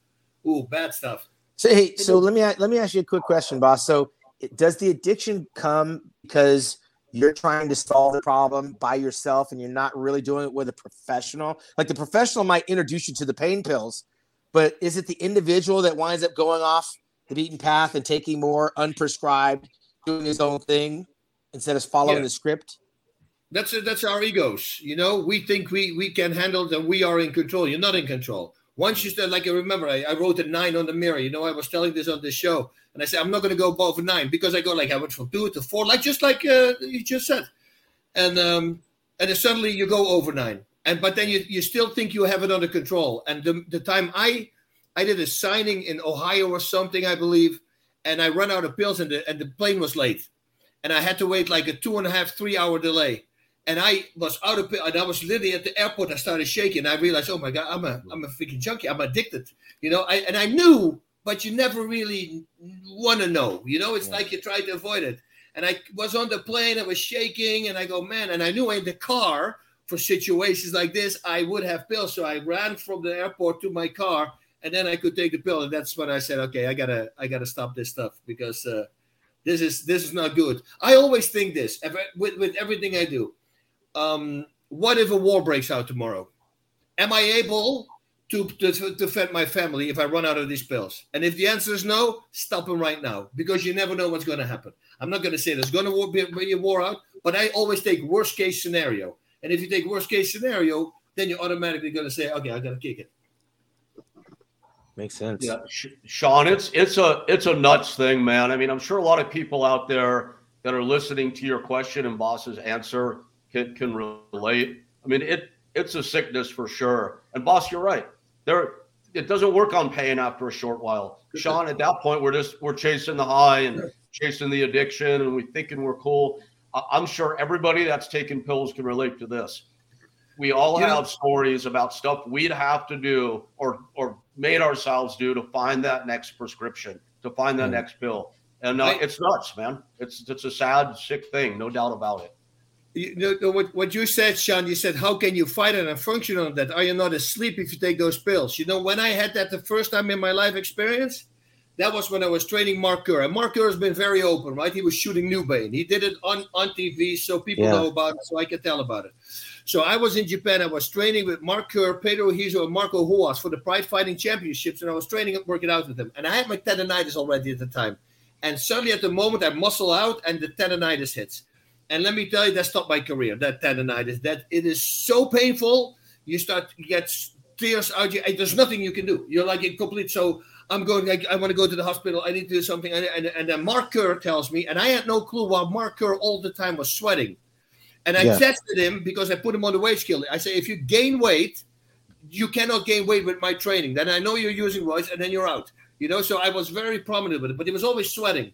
Ooh, bad stuff. So hey, so let me let me ask you a quick question, Bas. So does the addiction come because you're trying to solve the problem by yourself and you're not really doing it with a professional? Like the professional might introduce you to the pain pills, but is it the individual that winds up going off the beaten path and taking more unprescribed, doing his own thing instead of following yeah. the script? That's that's our egos. You know, we think we we can handle that. We are in control. You're not in control. Once you start, like I remember, I, I wrote a nine on the mirror. You know, I was telling this on the show, and I said I'm not going to go above nine because I go like I went from two to four, like just like uh, you just said, and um, and then suddenly you go over nine, and but then you you still think you have it under control. And the the time I I did a signing in Ohio or something, I believe, and I run out of pills, and the and the plane was late, and I had to wait like a two and a half three hour delay and I was out of and I was literally at the airport. I started shaking. I realized, oh my god, I'm a I'm a freaking junkie. I'm addicted. You know, I, and I knew, but you never really want to know. You know, it's yeah. like you try to avoid it. And I was on the plane. I was shaking, and I go, man. And I knew in the car for situations like this, I would have pills. So I ran from the airport to my car, and then I could take the pill. And that's when I said, okay, I gotta I gotta stop this stuff because. Uh, this is this is not good. I always think this with, with everything I do um, what if a war breaks out tomorrow? Am I able to, to, to, defend my family if I run out of these pills? And if the answer is no, stop them right now because you never know what's going to happen. I'm not going to say there's going to be a war out, but I always take worst case scenario. And if you take worst case scenario, then you're automatically going to say, okay, I got to kick it. Makes sense. Yeah, Shawn, it's it's a it's a nuts thing, man. I mean, I'm sure a lot of people out there that are listening to your question and Bas's answer can, can relate. I mean, it it's a sickness for sure. And Bas, you're right. There, it doesn't work on pain after a short while. Shawn, at that point, we're just we're chasing the high and chasing the addiction, and we thinking we're cool. I'm sure everybody that's taking pills can relate to this. We all have stories about stuff we'd have to do or or made ourselves do to find that next prescription, to find that mm. next pill. And uh, I, it's nuts, man. It's it's a sad, sick thing, no doubt about it you know what, what you said, Shawn. You said, "How can you fight it and function on that? Are you not asleep if you take those pills?" You know, when I had that the first time in my life experience, that was when I was training Mark Kerr. And Mark Kerr has been very open, right? He was shooting Nubain. He did it on on TV, so people yeah. know about it, so I can tell about it. So I was in Japan. I was training with Mark Kerr, Pedro Rizzo, and Marco Ruas for the Pride Fighting Championships, and I was training and working out with them. And I had my tendonitis already at the time. And suddenly, at the moment, I muscle out, and the tendonitis hits. And let me tell you, that stopped my career. That tendonitis. That it is so painful. You start to get tears out. You, there's nothing you can do. You're like incomplete. So I'm going. I, I want to go to the hospital. I need to do something. And, and, and then Mark Kerr tells me, and I had no clue why Mark Kerr all the time was sweating. And I yeah. tested him because I put him on the weight scale. I say, if you gain weight, you cannot gain weight with my training. Then I know you're using roids, and then you're out. You know, so I was very prominent with it, but he was always sweating.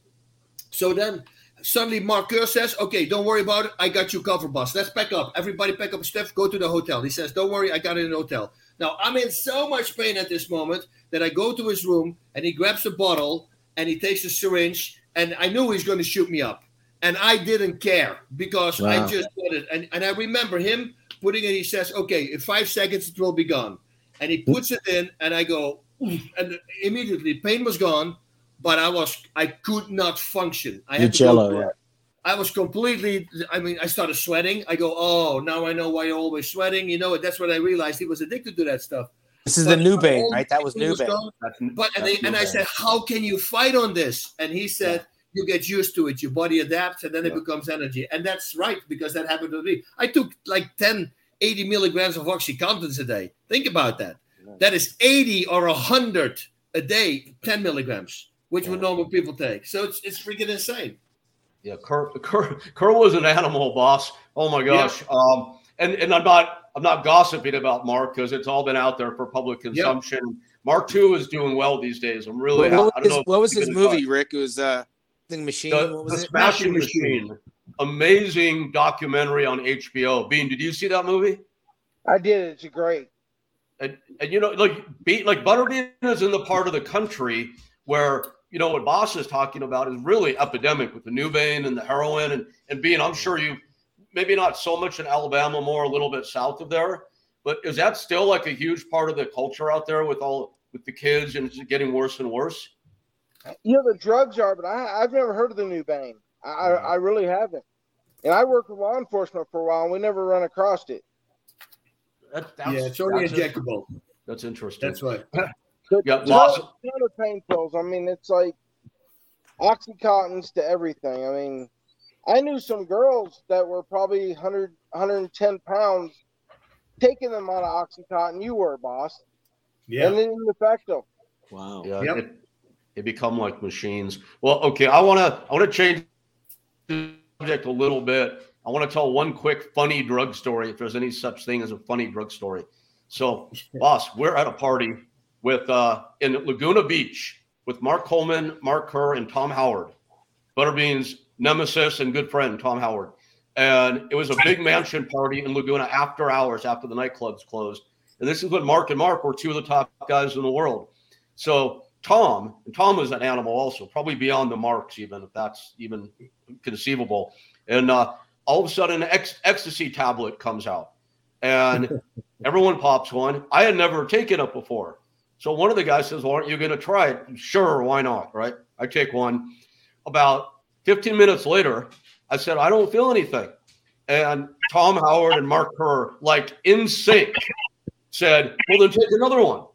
So then Suddenly, Mark Kerr says, "Okay, don't worry about it. I got you covered, Bas. Let's pack up. Everybody, pack up stuff. Go to the hotel." He says, "Don't worry, I got it in the hotel." Now I'm in so much pain at this moment that I go to his room and he grabs a bottle and he takes a syringe and I knew he's going to shoot me up, and I didn't care because wow. I just got it. And, and I remember him putting it. He says, "Okay, in five seconds it will be gone," and he puts it in, and I go, and immediately pain was gone but I was I could not function. I had jello, to yeah. I was completely. I mean, I started sweating. I go, oh, now I know why you're always sweating. You know, that's what I realized he was addicted to that stuff. This is but the Nubain, right? That was Nubain. But and, they, and I said, how can you fight on this? And he said. Yeah. You get used to it, your body adapts, and then yeah. it becomes energy. And that's right, because that happened to me. I took like 10, 80 milligrams of Oxycontin a day. Think about that. That is 80 or 100 a day, 10 milligrams which yeah. would normal people take. So it's it's freaking insane. Yeah, Kerr, Kerr, Kerr was an animal Bas. Oh my gosh. Yeah. Um, and and I'm not I'm not gossiping about Mark because it's all been out there for public consumption. Yep. Mark too is doing well these days. I'm really. What, what, his, what was his movie, talk. Rick? It was uh, the machine. The, the Smashing Machine. machine. Amazing documentary on HBO. Bean, did you see that movie? I did. It's great. And, and you know, like beat like Butterbean is in the part of the country where you know what Bas is talking about is really epidemic with the Nubain and the heroin and and being. I'm sure you maybe not so much in Alabama, more a little bit south of there, but is that still like a huge part of the culture out there with all with the kids and it's getting worse and worse? You know the drugs are, but I I've never heard of the Nubain. I mm-hmm. I really haven't. And I worked with law enforcement for a while, and we never run across it. That, yeah, it's only injectable. That's interesting. That's right. yeah, lots of pain pills. I mean, it's like oxycontins to everything. I mean, I knew some girls that were probably 100, 110 pounds taking them out of oxycontin. You were, Bas. Yeah. And it didn't affect them. Wow. Yeah. Yep. It, it become like machines. Well, okay. I want to I want to change the subject a little bit. I want to tell one quick funny drug story, if there's any such thing as a funny drug story. So, Bas, we're at a party with uh, in Laguna Beach with Mark Coleman, Mark Kerr, and Tom Howard, Butterbean's nemesis and good friend Tom Howard. And it was a big mansion party in Laguna after hours, after the nightclubs closed. And this is when Mark and Mark were two of the top guys in the world. So Tom, and Tom was an animal also, probably beyond the marks, even if that's even conceivable. And uh, all of a sudden, an ec- ecstasy tablet comes out, and everyone pops one. I had never taken it before. So one of the guys says, Well, aren't you going to try it? Sure, why not? Right? I take one. About 15 minutes later, I said, I don't feel anything. And Tom Howard and Mark Kerr, like in sync, said, Well, then take another one.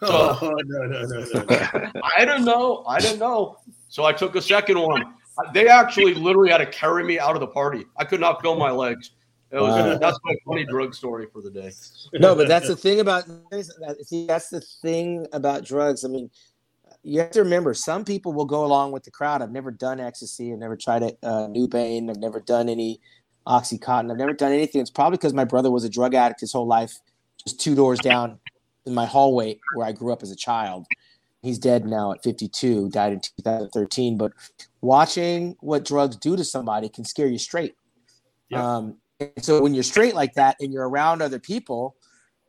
So, oh, no, no, no, no. I don't know. I don't know. So I took a second one. They actually literally had to carry me out of the party. I could not feel my legs. It was wow. that's my funny drug story for the day. No, but that's the thing about see that's the thing about drugs. I mean, you have to remember some people will go along with the crowd. I've never done ecstasy. I've never tried it, uh, Nubain. I've never done any OxyContin. I've never done anything. It's probably because my brother was a drug addict his whole life, just two doors down in my hallway where I grew up as a child. He's dead now at 52, died in 2013. But watching what drugs do to somebody can scare you straight. Yeah. Um, so when you're straight like that and you're around other people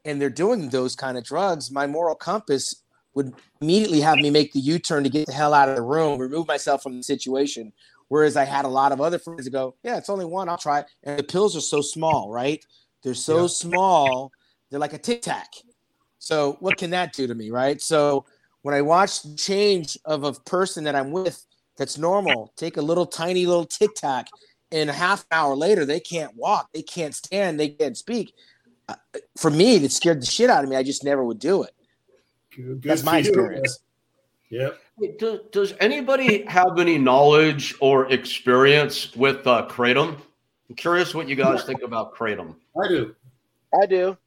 and they're doing those kind of drugs, my moral compass would immediately have me make the U-turn to get the hell out of the room, remove myself from the situation. Whereas I had a lot of other friends that go, "Yeah, it's only one. I'll try." And the pills are so small, right? They're so yeah. small. They're like a tic tac. So what can that do to me, right? So when I watch the change of a person that I'm with that's normal, take a little tiny little tic tac and a half hour later they can't walk they can't stand they can't speak uh, for me it scared the shit out of me i just never would do it good, good that's my experience. Yeah does, does anybody have any knowledge or experience with uh, kratom? I'm curious what you guys think about kratom. I do. I do.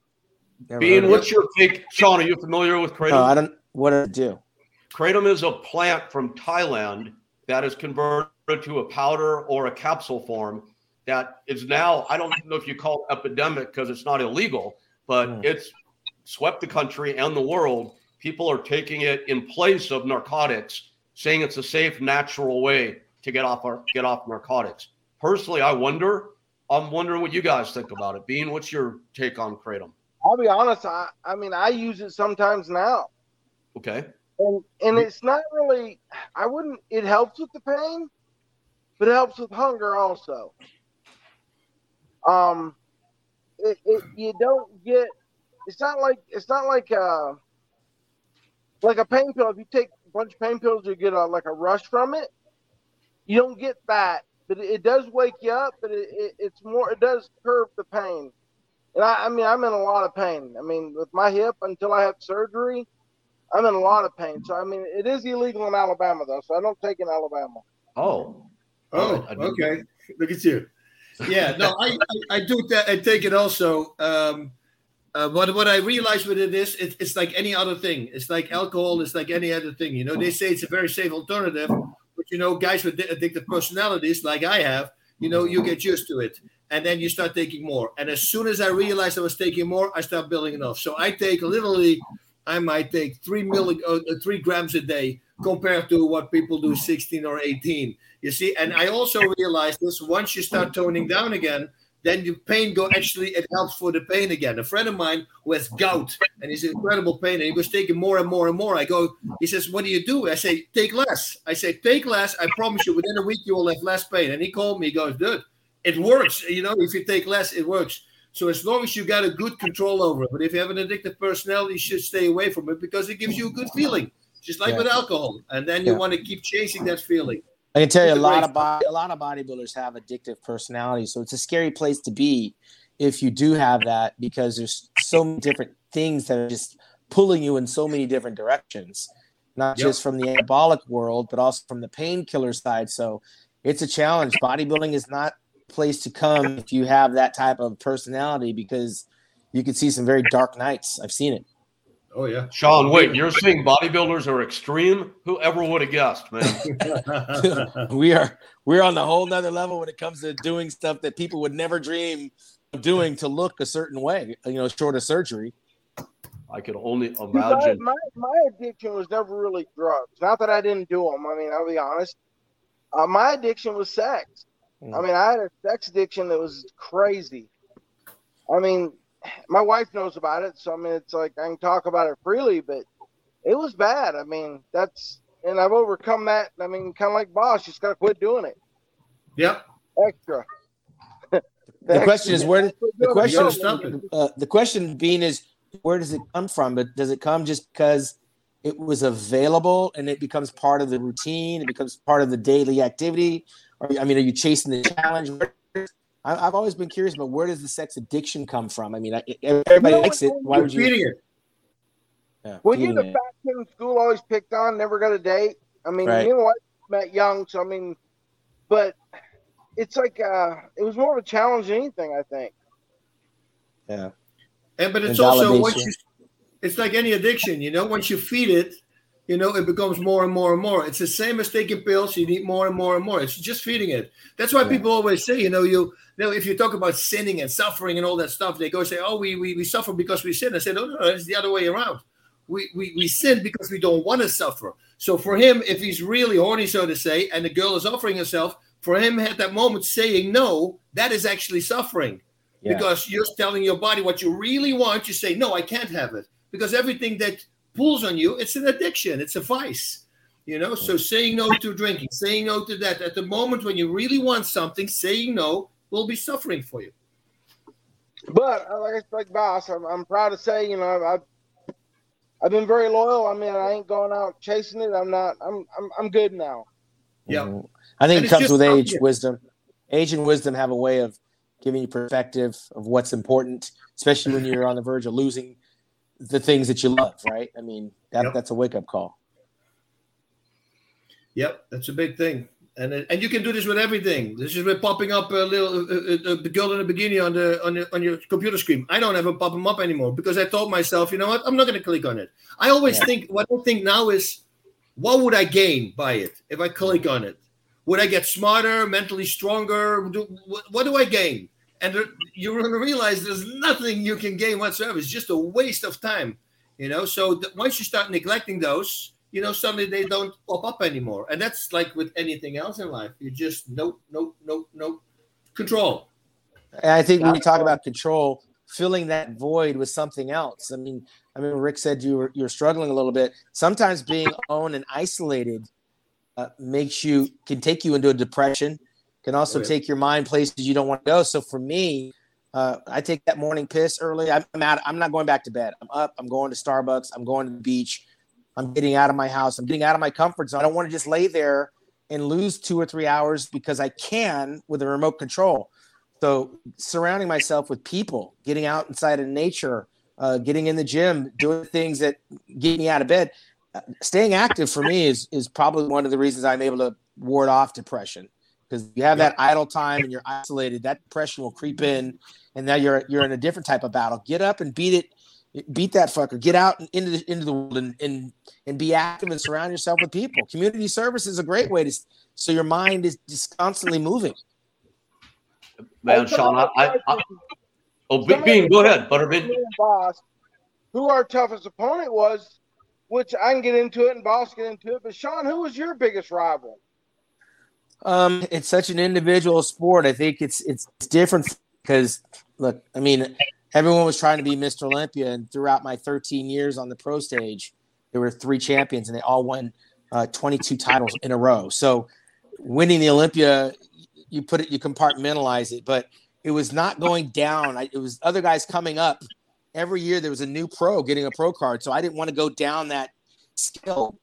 Bean what's your take? Shawn are you familiar with kratom? No, i don't what does it do? Kratom is a plant from thailand that is converted to a powder or a capsule form that is now, I don't know if you call it epidemic because it's not illegal, but mm. it's swept the country and the world. People are taking it in place of narcotics, saying it's a safe, natural way to get off our get off narcotics. Personally, I wonder. I'm wondering what you guys think about it. Bean, what's your take on kratom? I'll be honest. I, I mean, I use it sometimes now. Okay. And and it's not really. I wouldn't. It helps with the pain, but it helps with hunger also. Um, it, it you don't get. It's not like it's not like uh like a pain pill. If you take a bunch of pain pills, you get a like a rush from it. You don't get that, but it, it does wake you up. But it, it, it's more. It does curb the pain. And I, I mean, I'm in a lot of pain. I mean, with my hip until I have surgery, I'm in a lot of pain. So I mean, it is illegal in Alabama though, so I don't take in Alabama. Oh, Oh, okay. Look at you. Yeah, no, I, I, I do that. I take it also. Um, uh, what what I realize with it is, it, it's like any other thing. It's like alcohol. It's like any other thing. You know, they say it's a very safe alternative, but you know, guys with addictive personalities like I have, you know, you get used to it, and then you start taking more. And as soon as I realized I was taking more, I start building enough. So I take literally, I might take three milli, uh, three grams a day compared to what people do 16 or 18 you see and i also realized this once you start toning down again then the pain go actually it helps for the pain again a friend of mine who has gout and he's incredible pain and he was taking more and more and more i go he says what do you do i say take less i say take less i promise you within a week you will have less pain and he called me he goes dude it works you know if you take less it works so as long as you got a good control over it but if you have an addictive personality you should stay away from it because it gives you a good feeling just like yeah. with alcohol. And then you yeah. want to keep chasing that feeling. I can tell you a lot of body, a lot of bodybuilders have addictive personalities, so it's a scary place to be if you do have that because there's so many different things that are just pulling you in so many different directions, not yep. just from the anabolic world, but also from the painkiller side. So it's a challenge. Bodybuilding is not a place to come if you have that type of personality because you can see some very dark nights. I've seen it. Oh yeah, Shawn. Wait, you're saying bodybuilders are extreme? Whoever would have guessed, man? we are we're on the whole nother level when it comes to doing stuff that people would never dream of doing to look a certain way. You know, short of surgery. I could only imagine. My, my, my addiction was never really drugs. Not that I didn't do them. I mean, I'll be honest. Uh, my addiction was sex. Mm. I mean, I had a sex addiction that was crazy. I mean, my wife knows about it, so I mean, it's like I can talk about it freely, but it was bad. I mean, that's and I've overcome that. I mean, kind of like Bas, just got to quit doing it. Yep. Extra. the question is where the question uh, the question being is where does it come from? But does it come just because it was available and it becomes part of the routine? It becomes part of the daily activity? Or I mean, are you chasing the challenge? I, have always been curious about where does the sex addiction come from? I mean, everybody likes it. Why would you? Feeding it. Yeah, well, you're the fat kid in school always picked on, never got a date. I mean, right. you know what? Met young, so I mean, but it's like uh, it was more of a challenge than anything. I think. Yeah. And but it's and also once you, it's like any addiction, you know. Once you feed it, you know, it becomes more and more and more. It's the same as taking pills. You need more and more and more. It's just feeding it. That's why yeah. people always say, you know, you, you know, if you talk about sinning and suffering and all that stuff, they go say, oh, we we, we suffer because we sin. I said, no, no, no, it's the other way around. We, we we sin because we don't want to suffer. So for him, if he's really horny, so to say, and the girl is offering herself, for him at that moment saying no, that is actually suffering. Yeah. Because you're telling your body what you really want. You say, no, I can't have it. Because everything that pulls on you, it's an addiction, it's a vice. You know, so saying no to drinking, saying no to that, at the moment when you really want something, saying no will be suffering for you. But uh, like like Bas, I'm, I'm proud to say, you know, I've I've been very loyal. I mean, I ain't going out chasing it. I'm not. I'm I'm I'm good now. Yeah, mm-hmm. I think and it comes with age, wisdom. Age and wisdom have a way of giving you perspective of what's important, especially when you're on the verge of losing the things that you love, right? I mean, that, yep. that's a wake up call. Yep, that's a big thing. And, and you can do this with everything. This is with popping up a little uh, uh, the girl in the bikini on the on the, on your computer screen. I don't ever pop them up anymore because I told myself, you know what, I'm not going to click on it. I always yeah. think what I think now is, what would I gain by it if I click on it? Would I get smarter, mentally stronger? Do, what, what do I gain? And you're going to realize there's nothing you can gain whatsoever. It's just a waste of time, you know. So th- once you start neglecting those, you know, suddenly they don't pop up anymore, and that's like with anything else in life. You just nope, nope, nope, nope. Control. And I think when you talk about control, filling that void with something else. I mean, I mean, Rick said you were you're struggling a little bit. Sometimes being alone and isolated uh, makes you can take you into a depression can also take your mind places you don't want to go. So for me, uh, I take that morning piss early. I'm, I'm out. I'm not going back to bed. I'm up. I'm going to Starbucks. I'm going to the beach. I'm getting out of my house. I'm getting out of my comfort zone. I don't want to just lay there and lose two or three hours because I can with a remote control. So surrounding myself with people, getting out inside of nature, uh, getting in the gym, doing things that get me out of bed. Uh, staying active for me is is probably one of the reasons I'm able to ward off depression because you have that idle time and you're isolated, that depression will creep in, and now you're you're in a different type of battle. Get up and beat it, beat that fucker. Get out and into the into the world and and and be active and surround yourself with people. Community service is a great way to so your mind is just constantly moving. Man, Shawn, I, I, I oh, Bean, go ahead, Butterbean. Bas, who our toughest opponent was, which I can get into it and Bas get into it. But Shawn, who was your biggest rival? Um, it's such an individual sport. I think it's it's different because look, I mean, everyone was trying to be Mr. Olympia, and throughout my 13 years on the pro stage, there were three champions, and they all won uh, 22 titles in a row. So, winning the Olympia, you put it, you compartmentalize it, but it was not going down. I, it was other guys coming up. Every year there was a new pro getting a pro card, so I didn't want to go down that skill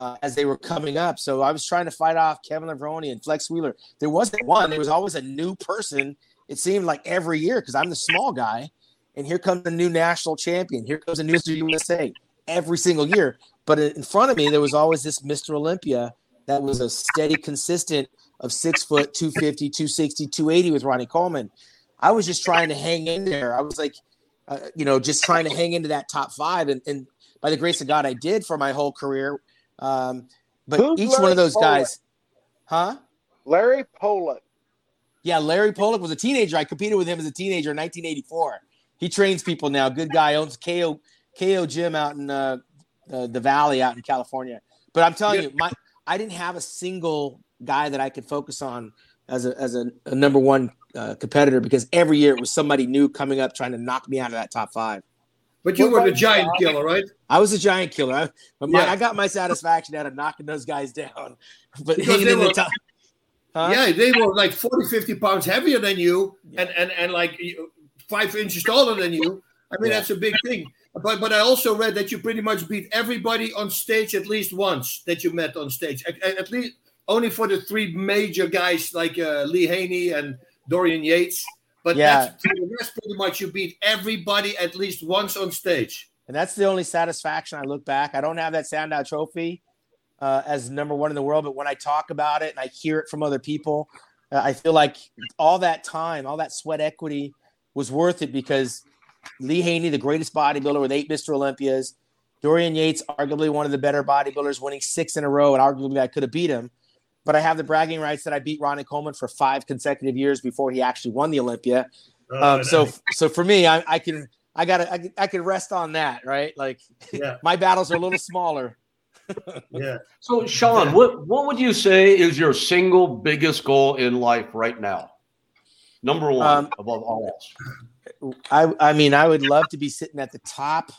uh, as they were coming up. So I was trying to fight off Kevin Levrone and Flex Wheeler. There wasn't one. There was always a new person. It seemed like every year because I'm the small guy, and here comes a new national champion. Here comes a new USA. every single year. But in front of me, there was always this Mr. Olympia that was a steady, consistent of six foot, 250, 260, 280 with Ronnie Coleman. I was just trying to hang in there. I was like, uh, you know, just trying to hang into that top five. And, and by the grace of God, I did for my whole career. Um, but Who's each Larry one of those guys, huh? Larry Pollock. Yeah, Larry Pollock was a teenager. I competed with him as a teenager in 1984. He trains people now. Good guy. Owns KO KO Gym out in uh, the, the Valley out in California. But I'm telling yeah. you, my I didn't have a single guy that I could focus on as a as a, a number one uh, competitor because every year it was somebody new coming up trying to knock me out of that top five. But you what were the giant killer, right? I was a giant killer. I, but my, yeah. I got my satisfaction out of knocking those guys down. But were, the top. Huh? Yeah, they were like 40, 50 pounds heavier than you yeah. and, and, and like five inches taller than you. I mean, yeah. that's a big thing. But but I also read that you pretty much beat everybody on stage at least once that you met on stage. At, at least only for the three major guys like uh, Lee Haney and Dorian Yates. But yeah. that's, rest, pretty much you beat everybody at least once on stage. And that's the only satisfaction I look back. I don't have that Sandow trophy uh, as number one in the world, but when I talk about it and I hear it from other people, uh, I feel like all that time, all that sweat equity was worth it because Lee Haney, the greatest bodybuilder with eight Mr. Olympias, Dorian Yates, arguably one of the better bodybuilders, winning six in a row, and arguably I could have beat him but I have the bragging rights that I beat Ronnie Coleman for five consecutive years before he actually won the Olympia. Oh, um, so, so for me, I, I can, I got I, I can rest on that, right? Like, yeah. my battles are a little smaller. yeah. So, Shawn, yeah. what what would you say is your single biggest goal in life right now? Number one um, above all else. I I mean, I would love to be sitting at the top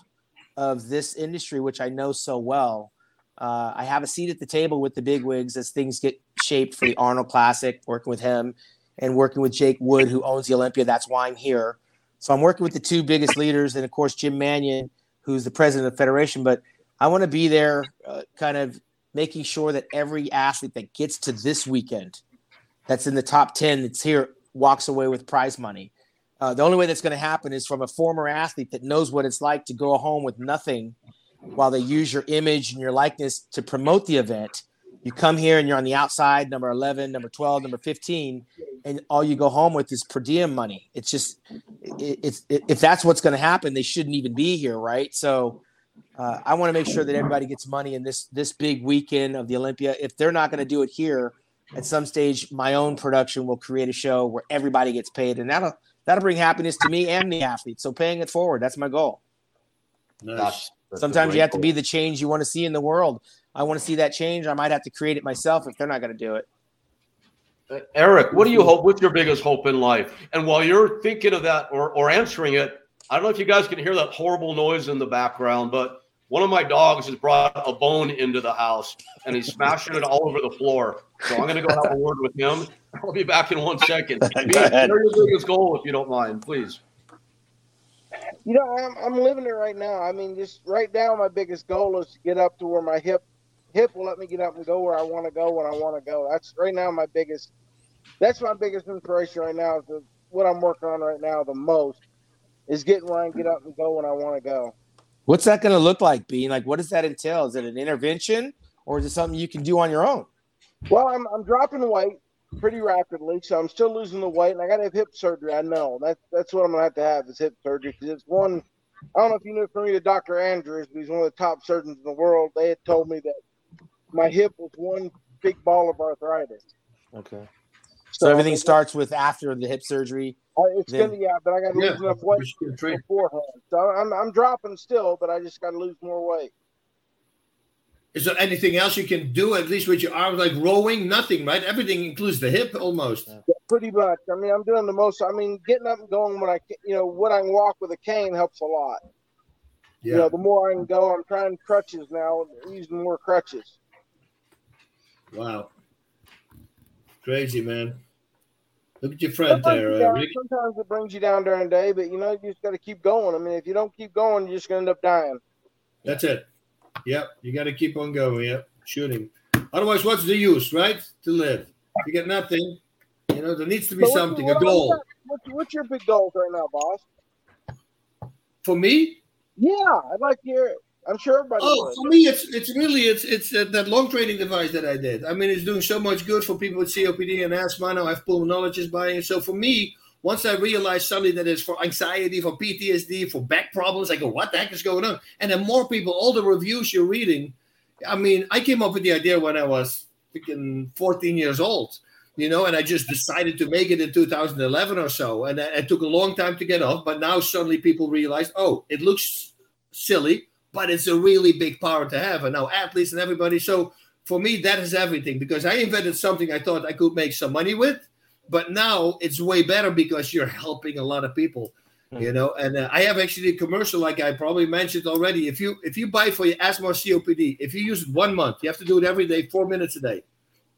of this industry, which I know so well. Uh, I have a seat at the table with the big wigs as things get shaped for the Arnold Classic, working with him and working with Jake Wood, who owns the Olympia. That's why I'm here. So I'm working with the two biggest leaders, and of course, Jim Manion, who's the president of the federation. But I want to be there, uh, kind of making sure that every athlete that gets to this weekend, that's in the top 10, that's here, walks away with prize money. Uh, the only way that's going to happen is from a former athlete that knows what it's like to go home with nothing while they use your image and your likeness to promote the event. You come here and you're on the outside, number 11, number 12, number 15, and all you go home with is per diem money. It's just, it, it's it, if that's what's going to happen, they shouldn't even be here, right? So, uh, I want to make sure that everybody gets money in this this big weekend of the Olympia. If they're not going to do it here, at some stage, my own production will create a show where everybody gets paid, and that'll that'll bring happiness to me and the athletes. So, paying it forward, that's my goal. Nice. That's Sometimes you have to be the change you want to see in the world. I want to see that change. I might have to create it myself if they're not going to do it. Uh, Eric, what do you hope? What's your biggest hope in life? And while you're thinking of that or, or answering it, I don't know if you guys can hear that horrible noise in the background, but one of my dogs has brought a bone into the house and he's smashing it all over the floor. So I'm going to go have a word with him. I'll be back in one second. Share your biggest goal if you don't mind, please. You know, I'm I'm living it right now. I mean, just right now, my biggest goal is to get up to where my hip hip will let me get up and go where I want to go when I want to go. That's right now my biggest. That's my biggest inspiration right now. Is the, what I'm working on right now the most is getting where I can get up and go when I want to go. What's that going to look like, Bean? Like, what does that entail? Is it an intervention, or is it something you can do on your own? Well, I'm I'm dropping weight pretty rapidly, so I'm still losing the weight, and I got to have hip surgery. I know that's that's what I'm gonna have to have is hip surgery because it's one. I don't know if you know from me to Dr. Andrews, but he's one of the top surgeons in the world. They had told me that my hip was one big ball of arthritis. Okay. So, so everything starts with after the hip surgery. It's then... gonna yeah, but I got to lose yeah, enough weight beforehand. So I'm I'm dropping still, but I just got to lose more weight. Is there anything else you can do, at least with your arms, like rowing? Nothing, right? Everything includes the hip almost. Yeah, pretty much. I mean, I'm doing the most. I mean, getting up and going when I, you know, when I walk with a cane helps a lot. Yeah. You know, the more I can go, I'm trying crutches now, using more crutches. Wow. Crazy, man. Look at your friend sometimes there. Uh, sometimes it brings you down during the day, but you know, you just got to keep going. I mean, if you don't keep going, you're just going to end up dying. That's it. Yep, you got to keep on going. Yep, shooting. Otherwise, what's the use, right? To live. You get nothing, you know, there needs to be so something, a goal. What's, what's your big goals right now, Bas? For me? Yeah, I'd like to hear. It. I'm sure everybody. Oh, would. for me, it's it's really it's it's uh, that lung training device that I did. I mean, it's doing so much good for people with COPD and asthma. Now I have pulmonologists buying. So for me, once I realized something that is for anxiety, for PTSD, for back problems, I go, what the heck is going on? And then more people, all the reviews you're reading. I mean, I came up with the idea when I was freaking 14 years old, you know, and I just decided to make it in 2011 or so. And it took a long time to get off, but now suddenly people realize, oh, it looks silly, but it's a really big power to have. And now athletes and everybody. So for me, that is everything because I invented something I thought I could make some money with but now it's way better because you're helping a lot of people hmm. you know? And uh, i have actually a commercial like i probably mentioned already. If you if you buy for your asthma or copd if you use it one month you have to do it every day four minutes a day.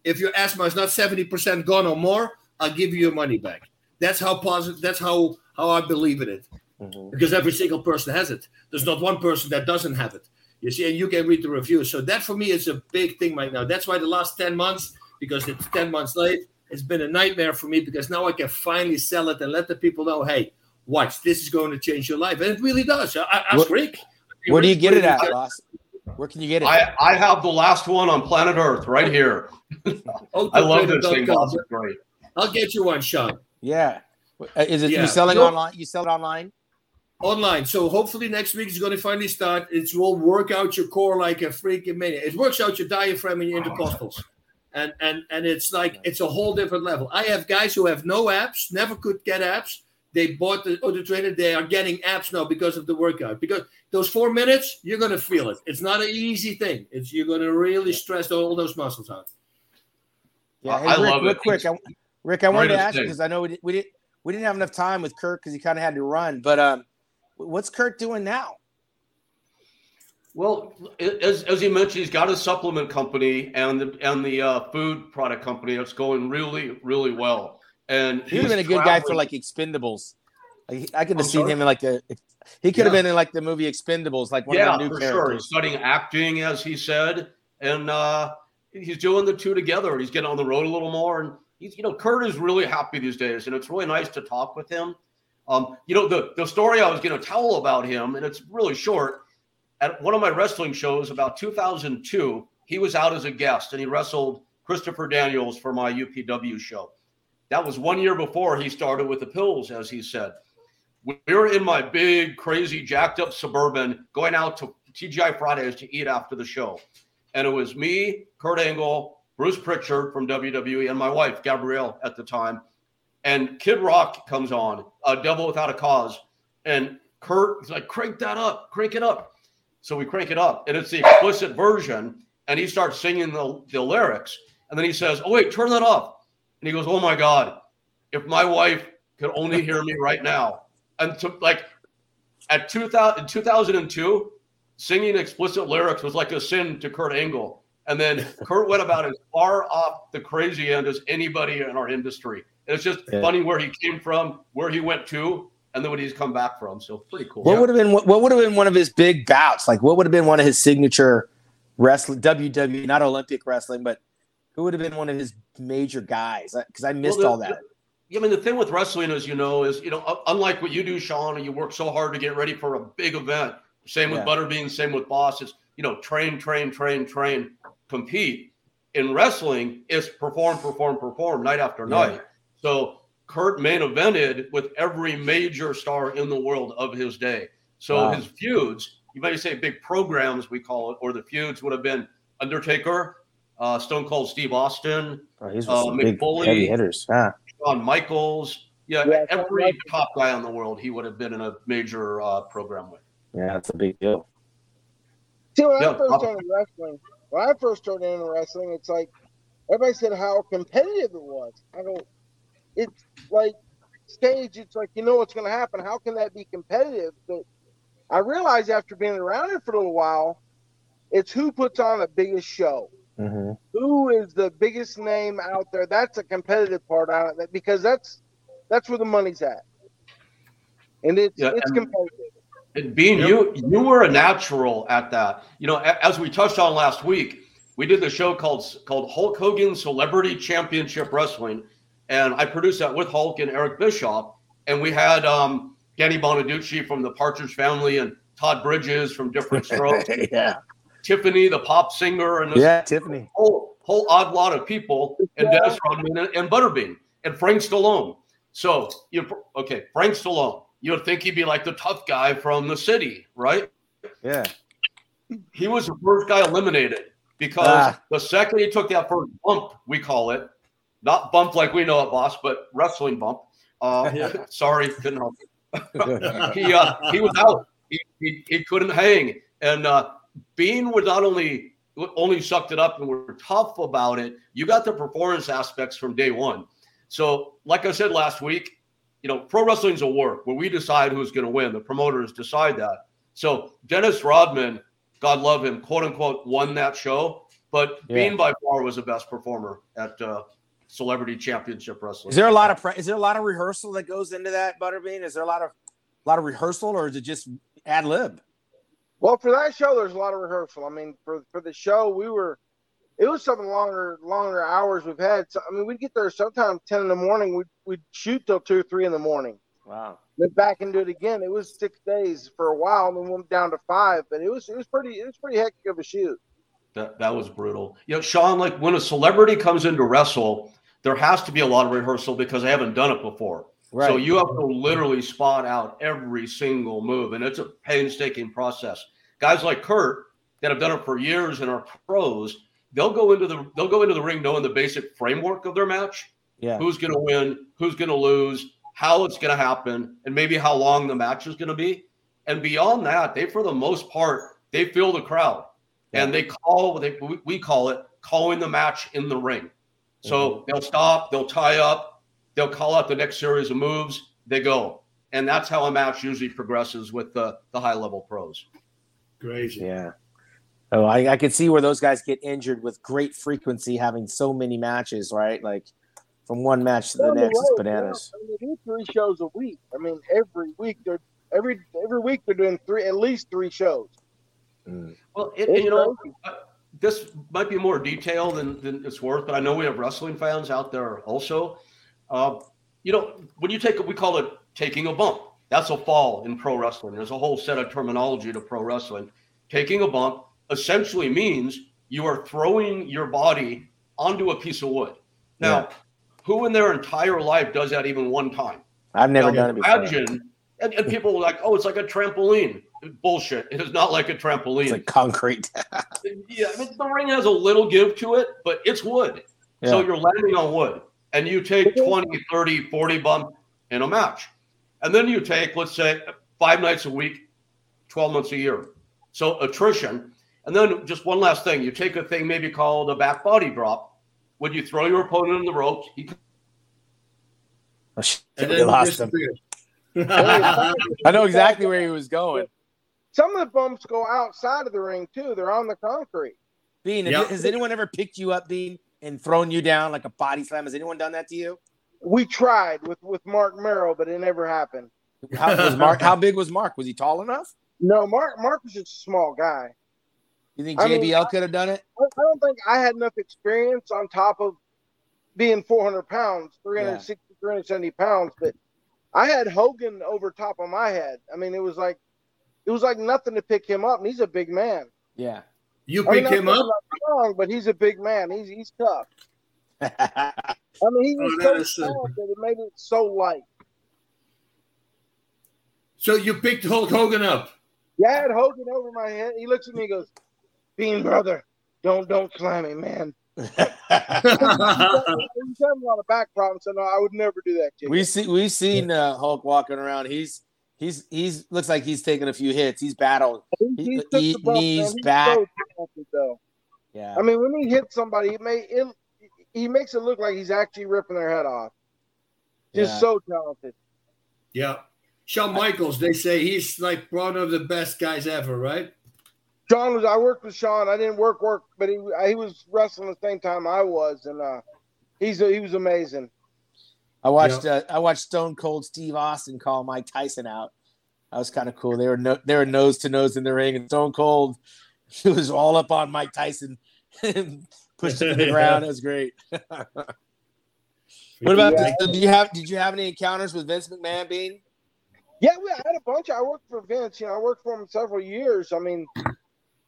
If your asthma is not 70% gone or more i'll give you your money back. That's how positive that's how how i believe in it. Mm-hmm. because every single person has it. There's not one person that doesn't have it. You see and you can read the reviews. So that for me is a big thing right now. That's why the last 10 months because it's 10 months late it's been a nightmare for me because now I can finally sell it and let the people know, hey, watch, this is going to change your life. And it really does. I, ask what, Rick. Where do you get it at, Ross? Where can you get it? I, I have the last one on planet Earth right here. oh, I love this thing. It's great. I'll get you one, Shawn. Yeah. Is it yeah. you selling you online? You sell it online? Online. So hopefully next week is going to finally start. It will work out your core like a freaking maniac. It works out your diaphragm and your intercostals and and and it's like it's a whole different level. I have guys who have no apps, never could get apps. They bought the other trainer. They are getting apps now because of the workout. Because those four minutes, you're gonna feel it. It's not an easy thing. It's you're gonna really stress all those muscles out. Yeah, hey, I Rick, love real it. quick, I, Rick, I wanted to ask you because I know we, we didn't we didn't have enough time with Kurt because he kind of had to run. But um, what's Kurt doing now? Well, as, as you mentioned, he's got a supplement company and the and the uh, food product company that's going really, really well. And he would have been a good guy for like Expendables. Like, I could have seen him in like a. He could have been in like the movie Expendables, like one yeah, of the new for characters. Sure. Studying acting, as he said, and uh, he's doing the two together. He's getting on the road a little more, and he's you know Kurt is really happy these days, and it's really nice to talk with him. Um, you know the the story I was going to tell about him, and it's really short at one of my wrestling shows about 2002, he was out as a guest and he wrestled Christopher Daniels for my UPW show. That was one year before he started with the pills, as he said. We were in my big, crazy, jacked up suburban going out to TGI Fridays to eat after the show. And it was me, Kurt Angle, Bruce Pritchard from WWE, and my wife, Gabrielle, at the time. And Kid Rock comes on, a Devil Without a Cause. And Kurt is like, crank that up, crank it up. So we crank it up, and it's the explicit version. And he starts singing the, the lyrics. And then he says, Oh, wait, turn that off. And he goes, Oh my God, if my wife could only hear me right now. And to, like at 2000, 2002, singing explicit lyrics was like a sin to Kurt Angle. And then Kurt went about as far off the crazy end as anybody in our industry. And it's just yeah. funny where he came from, where he went to, and then what he's come back from. So pretty cool. What yeah. would have been what would have been one of his big bouts? Like what would have been one of his signature wrestling WWE, not Olympic wrestling, but who would have been one of his major guys? Because I missed well, the, all that. The, I mean, the thing with wrestling is, you know, is you know, unlike what you do, Shawn, and you work so hard to get ready for a big event. Same with yeah. Butterbean, same with Bas. It's you know, train, train, train, train, compete. In wrestling, it's perform, perform, perform night after yeah. night. So Kurt main evented with every major star in the world of his day. So wow. his feuds, you might say big programs, we call it, or the feuds would have been Undertaker, uh, Stone Cold Steve Austin, oh, he's uh, Mick Foley, heavy hitters, ah. Shawn Michaels. Yeah, yeah every top guy in the world he would have been in a major uh, program with. Yeah, that's a big deal. See, when yeah, I first started wrestling, when I first started in wrestling, it's like everybody said how competitive it was. I go, it's like stage. It's like you know what's going to happen. How can that be competitive? But I realized after being around it for a little while, it's who puts on the biggest show. Mm-hmm. Who is the biggest name out there? That's a competitive part on it because that's that's where the money's at, and it's yeah, it's and, competitive. And being you, you were a natural at that. You know, as we touched on last week, we did the show called called Hulk Hogan Celebrity Championship Wrestling and I produced that with Hulk and Eric Bischoff, and we had um, Danny Bonaducci from the Partridge Family and Todd Bridges from Diff'rent Strokes, yeah, Tiffany, the pop singer, and this yeah, Tiffany. whole whole odd lot of people, and Dennis Rodman and, and Butterbean and Frank Stallone. So you okay, Frank Stallone. You would think he'd be like the tough guy from the city, right? Yeah. He was the first guy eliminated because Ah. the second he took that first bump, we call it, not bump like we know it, Bas, but wrestling bump. Uh, sorry, couldn't help. he uh, he was out. He, he, he couldn't hang, and uh, Bean was not only only sucked it up and were tough about it. You got the performance aspects from day one. So, like I said last week, you know, pro wrestling's a work where we decide who's going to win. The promoters decide that. So Dennis Rodman, God love him, quote unquote, won that show. But Yeah. Bean by far was the best performer at uh, Celebrity Championship Wrestling. Is there a lot of pre- is there a lot of rehearsal that goes into that Butterbean? Is there a lot of a lot of rehearsal or is it just ad lib? Well, for that show, there's a lot of rehearsal. I mean, for for the show, we were it was something longer longer hours we've had. So, I mean, we'd get there sometimes ten in the morning. We'd we'd shoot till two or three in the morning. Wow. Then back and do it again. It was six days for a while, and then went down to five. But it was it was pretty it was pretty hectic of a shoot. That that was brutal. You know, Shawn, like when a celebrity comes in to wrestle, there has to be a lot of rehearsal because they haven't done it before. Right. So you have to literally spot out every single move, and it's a painstaking process. Guys like Kurt that have done it for years and are pros, they'll go into the they'll go into the ring knowing the basic framework of their match, yeah. who's going to win, who's going to lose, how it's going to happen, and maybe how long the match is going to be. And beyond that, they for the most part they feel the crowd, and they call they we call it calling the match in the ring. So they'll stop, they'll tie up, they'll call out the next series of moves, they go, and that's how a match usually progresses with the the high level pros. Crazy. Yeah. Oh, I, I could see where those guys get injured with great frequency, having so many matches, right? Like from one match to the On the next, it's bananas. yeah. I mean, they do three shows a week. I mean, every week they're every every week they're doing three at least three shows. Mm. Well, it, you know, crazy. This might be more detail than, than it's worth, but I know we have wrestling fans out there also. Uh, you know, when you take, we call it taking a bump. That's a fall in pro wrestling. There's a whole set of terminology to pro wrestling. Taking a bump essentially means you are throwing your body onto a piece of wood. Now, Yeah. who in their entire life does that even one time? I've never Now, done it before. Imagine, and, and people are like, oh, it's like a trampoline. Bullshit. It is not like a trampoline. It's like concrete. Yeah, I mean, the ring has a little give to it, but it's wood. So you're landing on wood. And you take 20, 30, 40 bump in a match. And then you take, let's say, five nights a week, 12 months a year. So attrition. And then just one last thing you take a thing maybe called a back body drop. When you throw your opponent in the ropes, he Oh, shit, And we then lost him. I know exactly where he was going. Some of the bumps go outside of the ring too. They're on the concrete. Bean, have Yeah. you- has anyone ever picked you up, Bean, and thrown you down like a body slam? Has anyone done that to you? We tried with with Mark Merrill, but it never happened. How was Mark? How big was Mark? Was he tall enough? No, Mark Mark was just a small guy. You think I mean, JBL could have done it? I I don't think I had enough experience on top of being 400 pounds, 360, 370 pounds, but I had Hogan over top of my head. I mean, it was like it was like nothing to pick him up, and he's a big man. Yeah. You I mean, pick him up. not strong, but he's a big man. He's he's tough. I mean, he was Oh, so that is, uh, talented. It made it so light. So you picked Hulk Hogan up. Yeah, I had Hogan over my head. He looks at me and goes, Bean brother, don't don't slam me, man. He's having a lot of back problems, so no, I would never do that to you. we see we've seen uh, Hulk walking around. He's he's he's looks like he's taking a few hits. He's battled. He- he- he he- the bump, man. knees back. so. Yeah. I mean, when he hits somebody, it may it, he makes it look like he's actually ripping their head off. Just Yeah. so talented. yeah. Shawn Michaels, they say he's like one of the best guys ever, right? Shawn was. I worked with Shawn. I didn't work work, but he he was wrestling the same time I was, and uh, he's he was amazing. I watched uh, I watched Stone Cold Steve Austin call Mike Tyson out. That was kind of cool. They were no, they were nose to nose in the ring, and Stone Cold he was all up on Mike Tyson and pushed him to the ground. It was great. what about Yeah. do you have did you have any encounters with Vince McMahon Bean? Yeah, we I had a bunch. I worked for Vince. You know, I worked for him several years. I mean,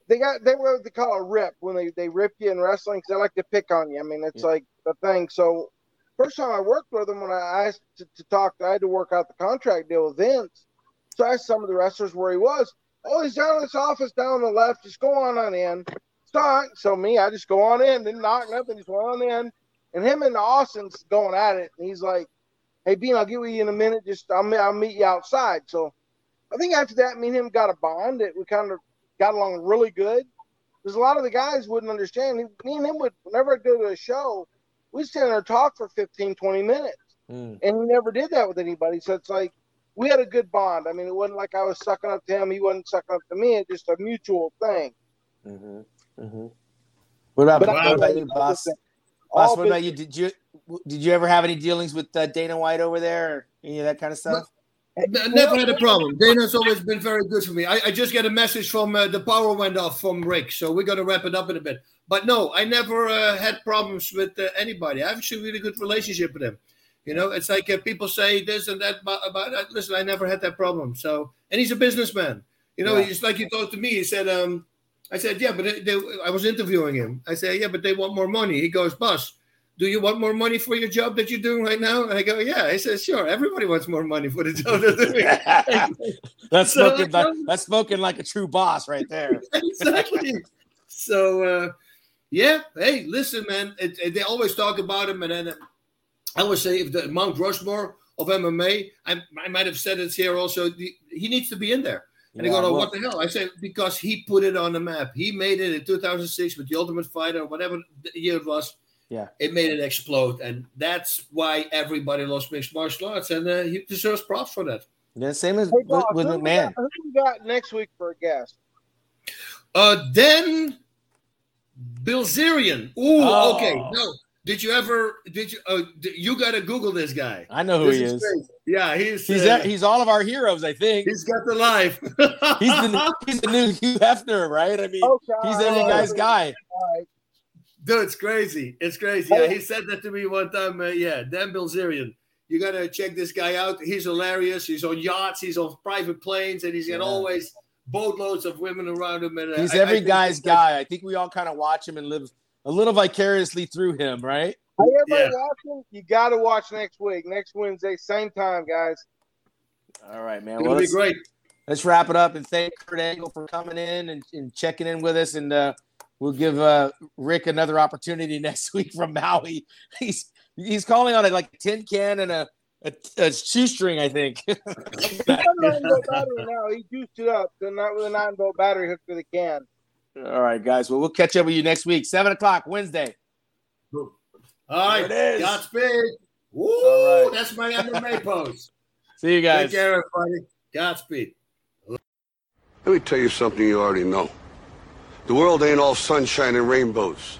they got they were what they call a rip when they they rip you in wrestling because they like to pick on you. I mean, it's yeah. like the thing. So first time I worked with him when I asked to, to, talk, I had to work out the contract deal with Vince. So I asked some of the wrestlers where he was. Oh, he's down in this office down on the left. Just go on on in. So, so me, I just go on in, didn't knock nothing, just went on in. And him and Austin's going at it. And he's like, hey, Bean, I'll get with you in a minute. Just I'll, I'll meet you outside. So I think after that, me and him got a bond. It, we kind of got along really good. Because a lot of the guys wouldn't understand. Me and him would, whenever I go to a show, we'd stand there and talk for 15, 20 minutes. Mm. And we never did that with anybody. So it's like we had a good bond. I mean, it wasn't like I was sucking up to him. He wasn't sucking up to me. It's just a mutual thing. Mm-hmm. Mm-hmm. What about, what about you, Bas? Bas, what about you? Did you did you ever have any dealings with uh, Dana White over there, or any of that kind of stuff? never had a problem. Dana's always been very good for me. I, I just get a message from uh, the power went off from Rick, so we're gonna wrap it up in a bit. But no, I never uh, had problems with uh, anybody. I have actually a really good relationship with him. You know, it's like uh, people say this and that about, about that. Listen, I never had that problem. So, and he's a businessman. You know, yeah. he's like he talked to me. He said, um, I said, yeah, but they, they, I was interviewing him. I said, yeah, but they want more money. He goes, Bas, do you want more money for your job that you're doing right now? And I go, yeah. He says, sure. Everybody wants more money for the job that's so, spoken like, that's spoken like a true boss right there. exactly. So, uh, yeah. Hey, listen, man. It, it, they always talk about him, and then I would say if the Mount Rushmore of MMA, I, I might have said it here also. The, he needs to be in there. And yeah, they go, oh, well, what the hell? I said, because he put it on the map. He made it in 2006 with the Ultimate Fighter, whatever year it was. Yeah. It made it explode. And that's why everybody loves mixed martial arts. And uh, he deserves props for that. Yeah, same as hey, Bob, with, with McMahon. Who we got next week for a guest? Uh, then Bilzerian. Ooh, oh. okay. No, did you ever? Did you? Uh, you got to Google this guy. I know who this he is. is. Yeah, he's he's uh, he's all of our heroes. I think he's got the life. he's the he's the new Hugh Hefner, right? I mean, he's every guy's guy. Dude, it's crazy. It's crazy. Yeah, he said that to me one time. Uh, yeah, Dan Bilzerian. You got to check this guy out. He's hilarious. He's on yachts. He's on private planes, and he's got yeah. always boatloads of women around him. And uh, he's every I, I guy's guy. I think we all kind of watch him and live a little vicariously through him, right? Hey, everybody yeah. watching, you got to watch next week, next Wednesday, same time, guys. All right, man. It'll well, be great. Let's wrap it up and thank Kurt Angle for coming in and, and checking in with us. And uh, we'll give uh, Rick another opportunity next week from Maui. He's he's calling on it like a tin can and a a, a shoestring, I think. He's got a nine volt battery now. He juiced it up, so not with a nine volt battery hooked to the can. All right, guys. Well, we'll catch up with you next week, seven o'clock Wednesday. All right, Godspeed. Woo, All right. that's my MMA pose. See you guys. Take care, everybody. Godspeed. Let me tell you something you already know. The world ain't all sunshine and rainbows.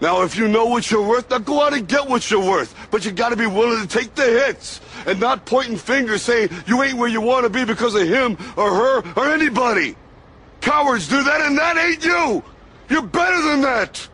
Now, if you know what you're worth, now go out and get what you're worth. But you gotta be willing to take the hits and not pointing fingers saying you ain't where you want to be because of him or her or anybody. Cowards do that and that ain't you. You're better than that.